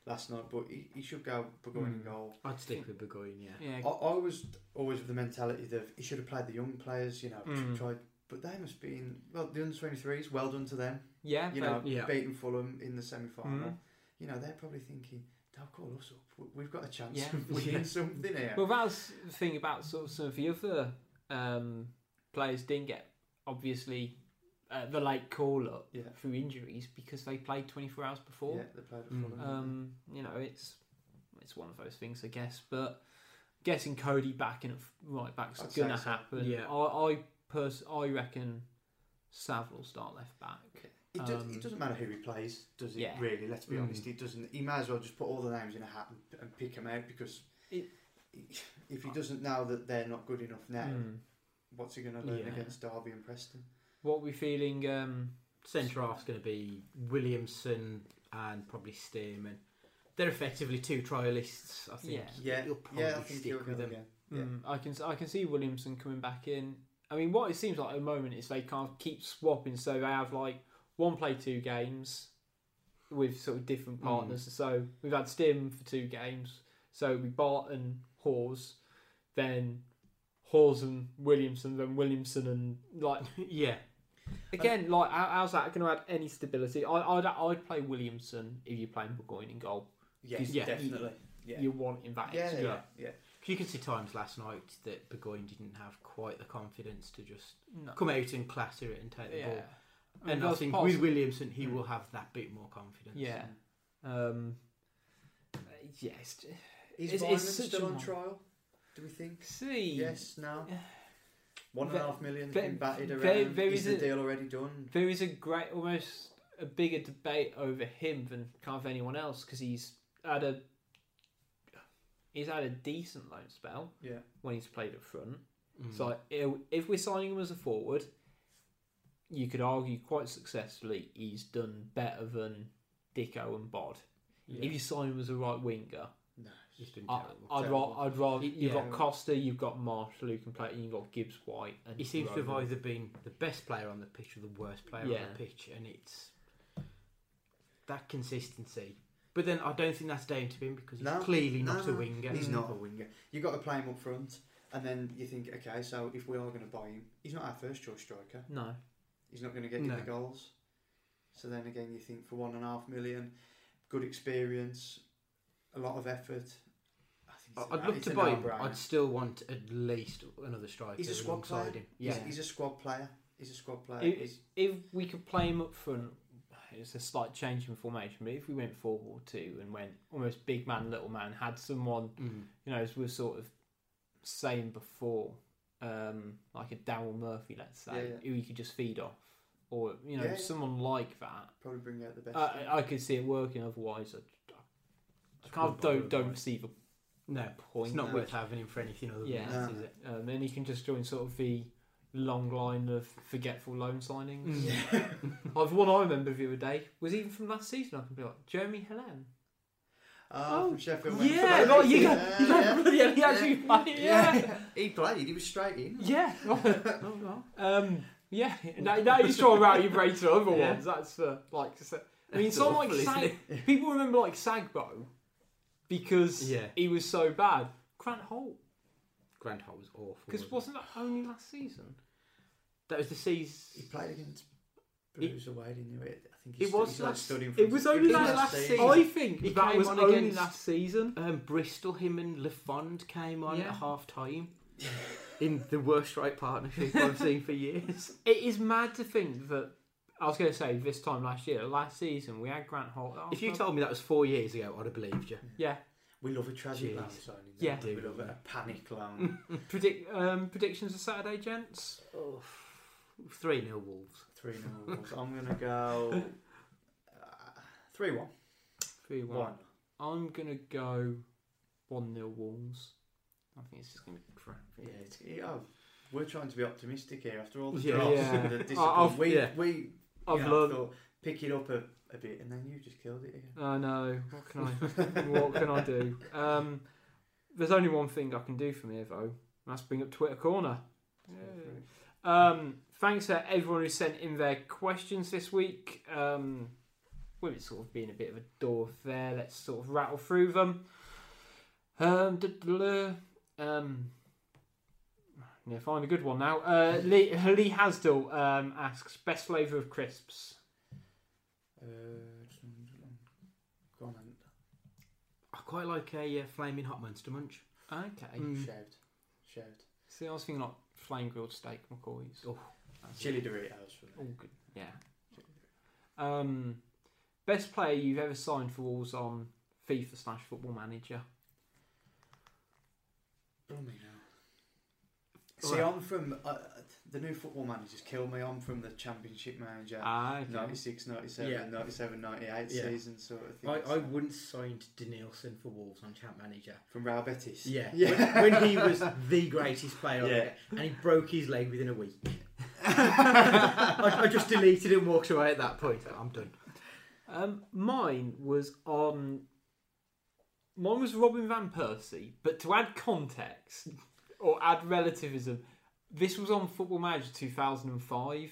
last night, but he, he should go Burgoyne in Mm. goal. I'd stick with Burgoyne, yeah. Yeah. I, I was always of the mentality that he should have played the young players, you know, Mm. tried. But they must be in well, the under twenty threes. Well done to them. yeah. You know, yeah. beating Fulham in the semi final. Mm. You know, they're probably thinking, "They'll call us up. We- We've got a chance Yeah. *laughs* of winning something here." Well, that's was the thing about sort of some of the other um, players didn't get obviously uh, the late call up Yeah. through injuries because they played 24 hours before. yeah, they played at Mm. Fulham. didn't Um, you know, it's it's one of those things, I guess. But getting Coady back in at right back's I'd gonna so. happen. Yeah. I I, pers- I reckon Sav will start left back. It, does, Um, it doesn't matter who he plays, does it? yeah. Really, let's be Mm. honest. It doesn't. He might as well just put all the names in a hat and, and pick them out because It- if he doesn't know that they're not good enough now, Mm. what's he going to learn Yeah. against Derby and Preston? What we're feeling? Um, Centre half's going to be Williamson and probably Stearman. They're effectively two trialists, I think. Yeah. Yeah, You'll probably yeah, I think he'll stick with them. Yeah. Mm, I can I can see Williamson coming back in. I mean, what it seems like at the moment is they can't keep swapping, so they have like one play two games with sort of different Mm. partners. So we've had Stim for two games, so we Batth and Hause, then Hause and Williamson, then Williamson and like *laughs* *laughs* yeah. again, like how, how's that going to add any stability? I I'd, I'd play Williamson if you're playing Burgoyne in goal. Yes, Yeah. definitely. Yeah, You're wanting that yeah, extra. yeah, yeah. 'Cause You can see times last night that Burgoyne didn't have quite the confidence to just No. come out and clatter it and take the Yeah. ball. I mean, And I think possible. with Williamson, he Mm. will have that bit more confidence. Yeah. Um, yes. Is It's- it's such still a on trial? Do we think? See. Yes, Now. One and a half million One and a There- half million there- been batted there- around. there is is the a- deal already done? There is a great, almost a bigger debate over him than kind of anyone else because he's had a he's had a decent loan spell Yeah. when he's played up front. Mm. So i- if we're signing him as a forward, you could argue quite successfully he's done better than Dicko and Bod. Yeah. If you sign him as a right winger, No. He's been I, terrible. I'd, Terrible. ra- I'd rather you've yeah. got Costa, you've got Marshall who can play, and you've got Gibbs White. And He seems to have either been the best player on the pitch or the worst player Yeah. on the pitch, and it's that consistency. But then I don't think that's down to him because he's No, clearly not a winger. He's Mm. not a winger. You've got to play him up front, and then you think, okay, so if we are going to buy him, he's not our first choice striker. No. He's not going to get you the goals. So then again, you think for one and a half million, good experience, a lot of effort. I think It's I'd love to buy him. I'd still want at least another striker. He's a squad alongside player. him. He's, Yeah, he's a squad player. He's a squad player. It- He's- If we could play him up front, it's a slight change in formation. But if we went four four two and went almost big man, little man, had someone Mm. you know, as we were sort of saying before, um, like a Daryl Murphy, let's say, Yeah, yeah. who you could just feed off, or you know, Yeah, yeah. someone like that. probably bring out the best. Uh, I could see it working. Otherwise, I, I kind of Wouldn't don't bother don't otherwise. see the No, point. it's not no. worth having him for anything other Yeah. than that, No. is it? Um, and he can just join sort of the long line of forgetful loan signings. Mm. *laughs* I've one I remember the other day was even from last season. I can be like Jeremy Helan. Oh, from Sheffield yeah, Wednesday. like, you yeah, got, you yeah, got bloody hell, he actually played, yeah. yeah. he played. He was straight in. Yeah. *laughs* *laughs* um, yeah. *laughs* Now, now you're trying to out your brain to other Yeah. ones. That's uh, like. so- I mean, That's someone like awful, isn't Sag, people remember like Sagbo because Yeah. he was so bad. Grant Holt Grant Holt was awful. because wasn't wasn't that only last season? that was the season? He played against He- Blues away, didn't he? I think It was he's, like, last- studying It was only it last, last season. season. I think He that came was on only against- last season. Um, Bristol, him and LeFond came on Yeah. at half time in the worst right partnership I've seen for years. *laughs* It is mad to think that. I was going to say this time last year, last season, we had Grant Holt. If you told me that was four years ago, I'd have believed you. yeah, We love a tragedy Jeez. loan signing. Yeah. don't we? we love don't a panic loan. *laughs* predict um, predictions for Saturday, gents. Oh, 3 0 Wolves. Three 0 I'm gonna go uh, three one. Three one. One. I'm gonna go one 0 Wolves. I think it's just gonna be crap. Yeah, it's, yeah, we're trying to be optimistic here after all the Yeah. drops Yeah. and the I- discipline. I've- we yeah. we I've know, learned. thought, pick it up a, a bit, and then you just killed it again. I know. What can I? what can I do? Um, there's only one thing I can do from here, though. and That's bring up Twitter corner. Um, thanks to everyone who sent in their questions this week. Um, with it sort of being a bit of a door there, let's sort of rattle through them. Um, duh, duh, duh, um, yeah, find a good one now. Uh, Lee, Lee Hasdell um, asks best flavour of crisps. Uh, go. I quite like a uh, flaming hot monster munch. Okay. Mm. Shaved. shout. See, I was thinking like flame grilled steak McCoy's. Oh, That's Chili Doritos for all me. good. Yeah. Um, best player you've ever signed for Wolves on FIFA slash Football Manager. Blimey now. See, I'm from uh, the new football managers kill me. I'm from the Championship manager. Ah, okay. 96, 97, Yeah. 97, 98 Yeah. season sort of thing. I, I wouldn't signed Denilson for Wolves on Champ Manager. From Real Betis. Yeah, Yeah. When, when he was *laughs* the greatest player, Yeah. yeah. and he broke his leg within a week. I, I just deleted and walked away at that point. I'm done. Um, mine was on. Mine was Robin van Persie, but to add context or add relativism, this was on Football Manager 2005.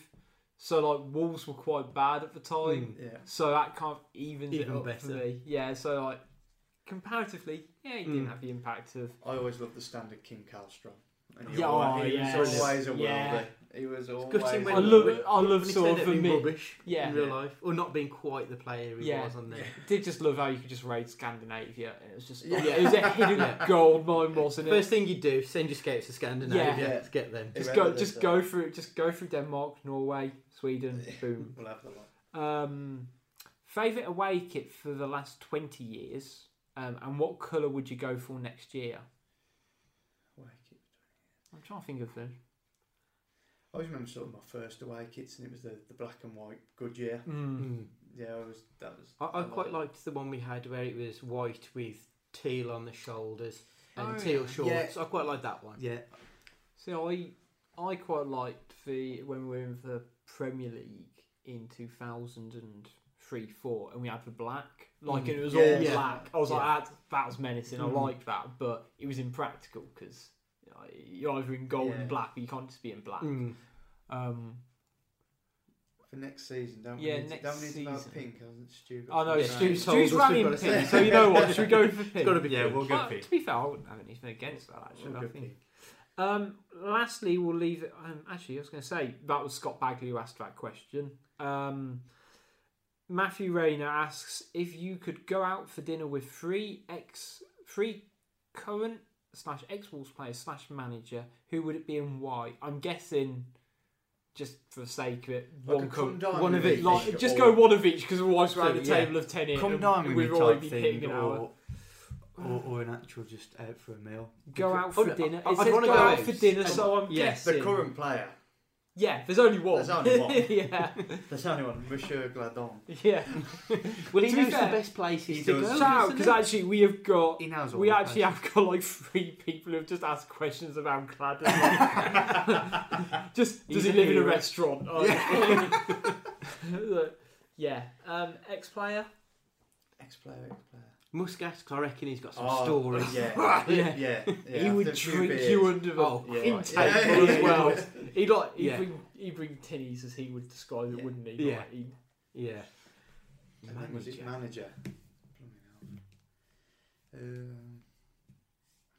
So like Wolves were quite bad at the time. Yeah. So that kind of evens Even it up for me. Yeah, so like comparatively, yeah, he didn't Mm. have the impact of I always loved the standard Kim Källström. And he Yeah, always, oh, he yeah. was always a worldie. Yeah. He was always. Gutting a when I love- when- I love when he sort of being rubbish Yeah. in real life, or not being quite the player he Yeah. was on there. did just love how you could just raid Scandinavia. It was just Yeah. it was a hidden Yeah. gold mine, wasn't it? First thing you do, send your scouts to Scandinavia Yeah. to get them. just Whoever go, does just that. go through, just go through Denmark, Norway, Sweden, boom. *laughs* We'll have the lot. Um, favorite away kit for the last twenty years, um, and what colour would you go for next year? Away. I'm trying to think of the. I always remember sort of my first away kits, and it was the, the black and white Goodyear. Mm. Yeah, I was. That was. I, I quite liked the one we had where it was white with teal on the shoulders and Oh, teal yeah. shorts. I quite like that one. Yeah. See, I I quite liked the when we were in the Premier League in two thousand and three four, and we had the black, like Mm. and it was Yeah, all yeah. black. I was like, that, that was menacing. I Mm. liked that, but it was impractical because you know, you're either in gold Yeah. and black, but you can't just be in black. Mm. Um, For next season, don't Yeah, we? Need next to, don't we need to have season. pink, hasn't Stu? got I know something Yeah, to Stu, say? told Stu's us rang we've in got to pink, say. so you know what? Should we go for pink? It's got to be Yeah, pink. we'll go Well, pink. To be fair, I wouldn't have anything against that. Actually, We'll I think. Um, lastly, we'll leave it. Um, actually, I was going to say that was Scott Bagley who asked that question. Um, Matthew Rayner asks if you could go out for dinner with three ex, three current slash ex Wolves player slash manager, who would it be and why? I'm guessing, just for the sake of it, Like one a co- one of each, each, like just go one of each because otherwise we're at the Yeah. table of ten in. Come down with me already thing, hitting an hour. or, or, an actual just out for a meal. Go out Oh, for no, dinner. I- It I'd says go go out for dinner, so I'm Yeah, guessing. the current player. Yeah, there's only one. There's only one. *laughs* yeah, There's only one, Monsieur Gladon. yeah. *laughs* Well, he To be knows fair, the best places he to does. go. Shout out doesn't because actually we have got He knows all we the actually places. have got like three people who have just asked questions about Clad. *laughs* just He's does he a live in a hero. restaurant? Oh, yeah. Um, ex player. Ex-player, ex-player. Muscat, 'cause I reckon he's got some Oh, stories. Yeah, *laughs* Yeah. yeah. yeah. he would after a few drink beers. you under the Oh, yeah. intake Yeah, as well. *laughs* He'd like he'd Yeah. bring he'd bring tinnies as he would describe it, Yeah. wouldn't he? Yeah. Like, he'd- Yeah. And then was it Manager. manager? Blooming hell. Um, I'm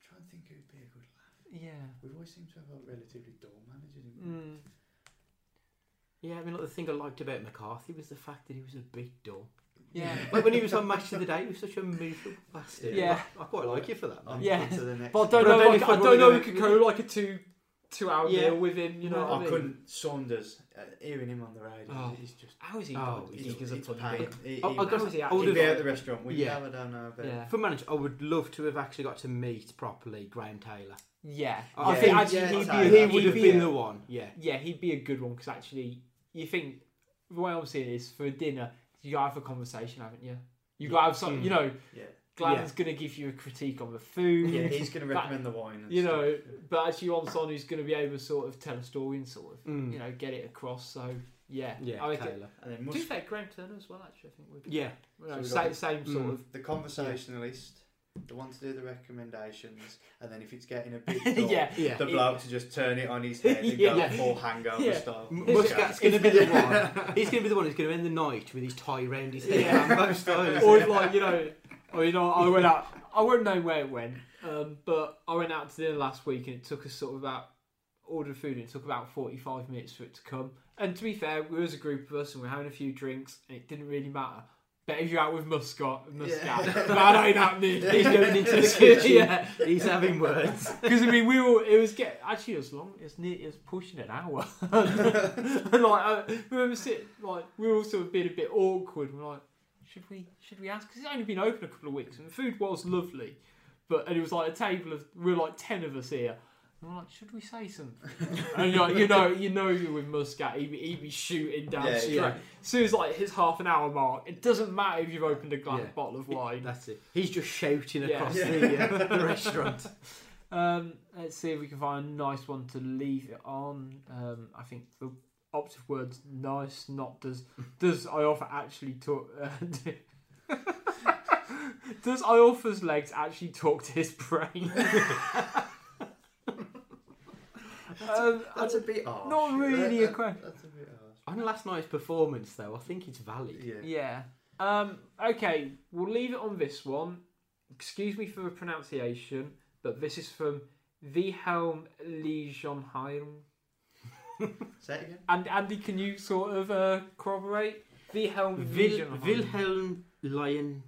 trying to think who'd be a good laugh. yeah. We've always seemed to have like relatively dull managers. haven't we? Mm. Yeah, I mean, like, the thing I liked about McCarthy was the fact that he was a bit dull. Yeah. *laughs* Like when he was on Match of the Day, he was such a miserable bastard. Yeah. I quite like you for that. Man. Yeah. to the next But I don't But I know. don't know if I don't know. go We could with- go like a two two hour Yeah. meal with him. You know. What I I mean? couldn't. Saunders, uh, hearing him on the radio, Oh. he's just. How is he? Oh, good? he's- Is he He's, a he's funny pain. bit? He, I- he, I would- guess- he, he'd be at the restaurant. We Yeah. I don't know about. Yeah. For manager, I would love to have actually got to meet properly Graham Taylor. Yeah. I I think actually yeah, he'd be he he'd have been the one. Yeah. Yeah, he'd be a good one because actually, you think the way I'm seeing it is for dinner, you gotta have a conversation, haven't you? You gotta have some, you know, Yeah. Gladden's gonna give you a critique on the food. Yeah, he's going to That- recommend the wine. And you stuff. know, but actually on someone who's going to be able to sort of tell a story and sort of, Mm. you know, get it across. So yeah, Yeah, I reckon. Taylor. and then To be must, fair, Graham Turner as well. Actually, I think would. Yeah. You know, So we same, same sort Mm. of. the conversationalist, the one to do the recommendations, and then if it's getting a *laughs* bit dull, yeah, Yeah. the bloke to just turn it on his *laughs* head and Yeah. *laughs* go full hangover Yeah. style. M- Is it- Muscat's going to be the one. He's going to be the one who's going to end the night with his tie round his head. Yeah. Rambo style. or like you know, or you know, I went out. I won't know where it went, um, but I went out to dinner last week and it took us sort of about ordered food. and It took about forty five minutes for it to come. And to be fair, we was a group of us and we were having a few drinks, and it didn't really matter. But if you're out with Muscat, Muscat, Yeah. that ain't happening. He's going into the *laughs* kitchen. yeah, He's having words. *laughs* because I mean, we were. It was get actually it was long. It was near. It was pushing an hour. *laughs* and like I remember sitting like we were also sort of being a bit awkward. We're like, should we? Should we ask? Because it's only been open a couple of weeks and the food was lovely, but and it was like a table of we were like ten of us here. And we're like, should we say something? *laughs* and you're like, you know, you know, you're with Muscat. He'd be, he'd be shooting down Yeah, straight. yeah. As soon as like his half an hour mark, it doesn't matter if you've opened a glass Yeah. bottle of wine. That's it. He's just shouting Yeah. across Yeah. the, uh, the restaurant. *laughs* Um, let's see if we can find a nice one to leave it on. Um, I think the operative words "nice," not does. *laughs* Does Iorfa actually talk? Uh, does Iorfa's legs actually talk to his brain? Um, That's a bit harsh. not really a That- question. That's a bit harsh. On last night's performance, though, I think it's valid. Yeah. Yeah. Um, okay, we'll leave it on this one. Excuse me for the pronunciation, but this is from Wilhelm Lejonheim. *laughs* Say it again. And Andy, can you sort of uh, corroborate Wilhelm Vil- Wilhelm Lion.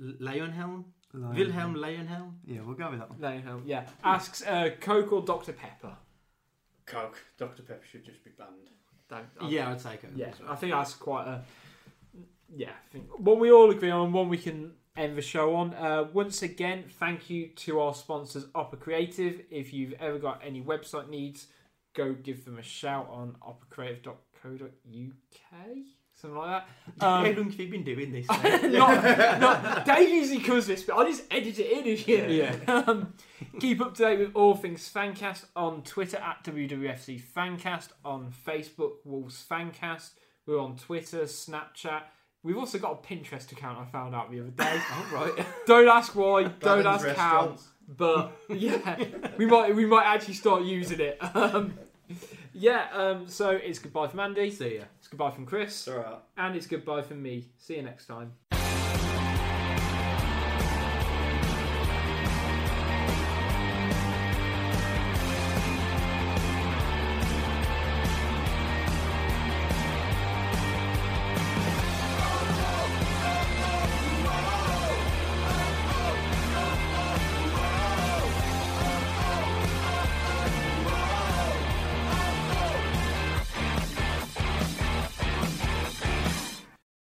Lionhelm? Wilhelm Lionhelm? Yeah, we'll go with that one. Lejonheim, yeah. Asks uh, Coke or Dr Pepper. Coke. Dr Pepper should just be banned. Don't, I- Yeah, I'd say Coke. yeah. well. I think that's quite a yeah. I think one we all agree on, one we can end the show on. Uh, once again, thank you to our sponsors, Opera Creative. If you've ever got any website needs, go give them a shout on operacreative.co.uk, something like that. How Um, long have you been doing this? *laughs* not, not, Dave usually this, but I just edit it in as you. Yeah. *laughs* Um, keep up to date with all things Fancast on Twitter at WWFC Fancast, on Facebook Wolves Fancast. We're on Twitter, Snapchat. We've also got a Pinterest account I found out the other day. *laughs* All right. don't ask why, don't ask how, but yeah, we might we might actually start using it. Um, yeah, um, so it's goodbye from Andy, See ya. Goodbye from Chris, It's and it's goodbye from me. See you next time.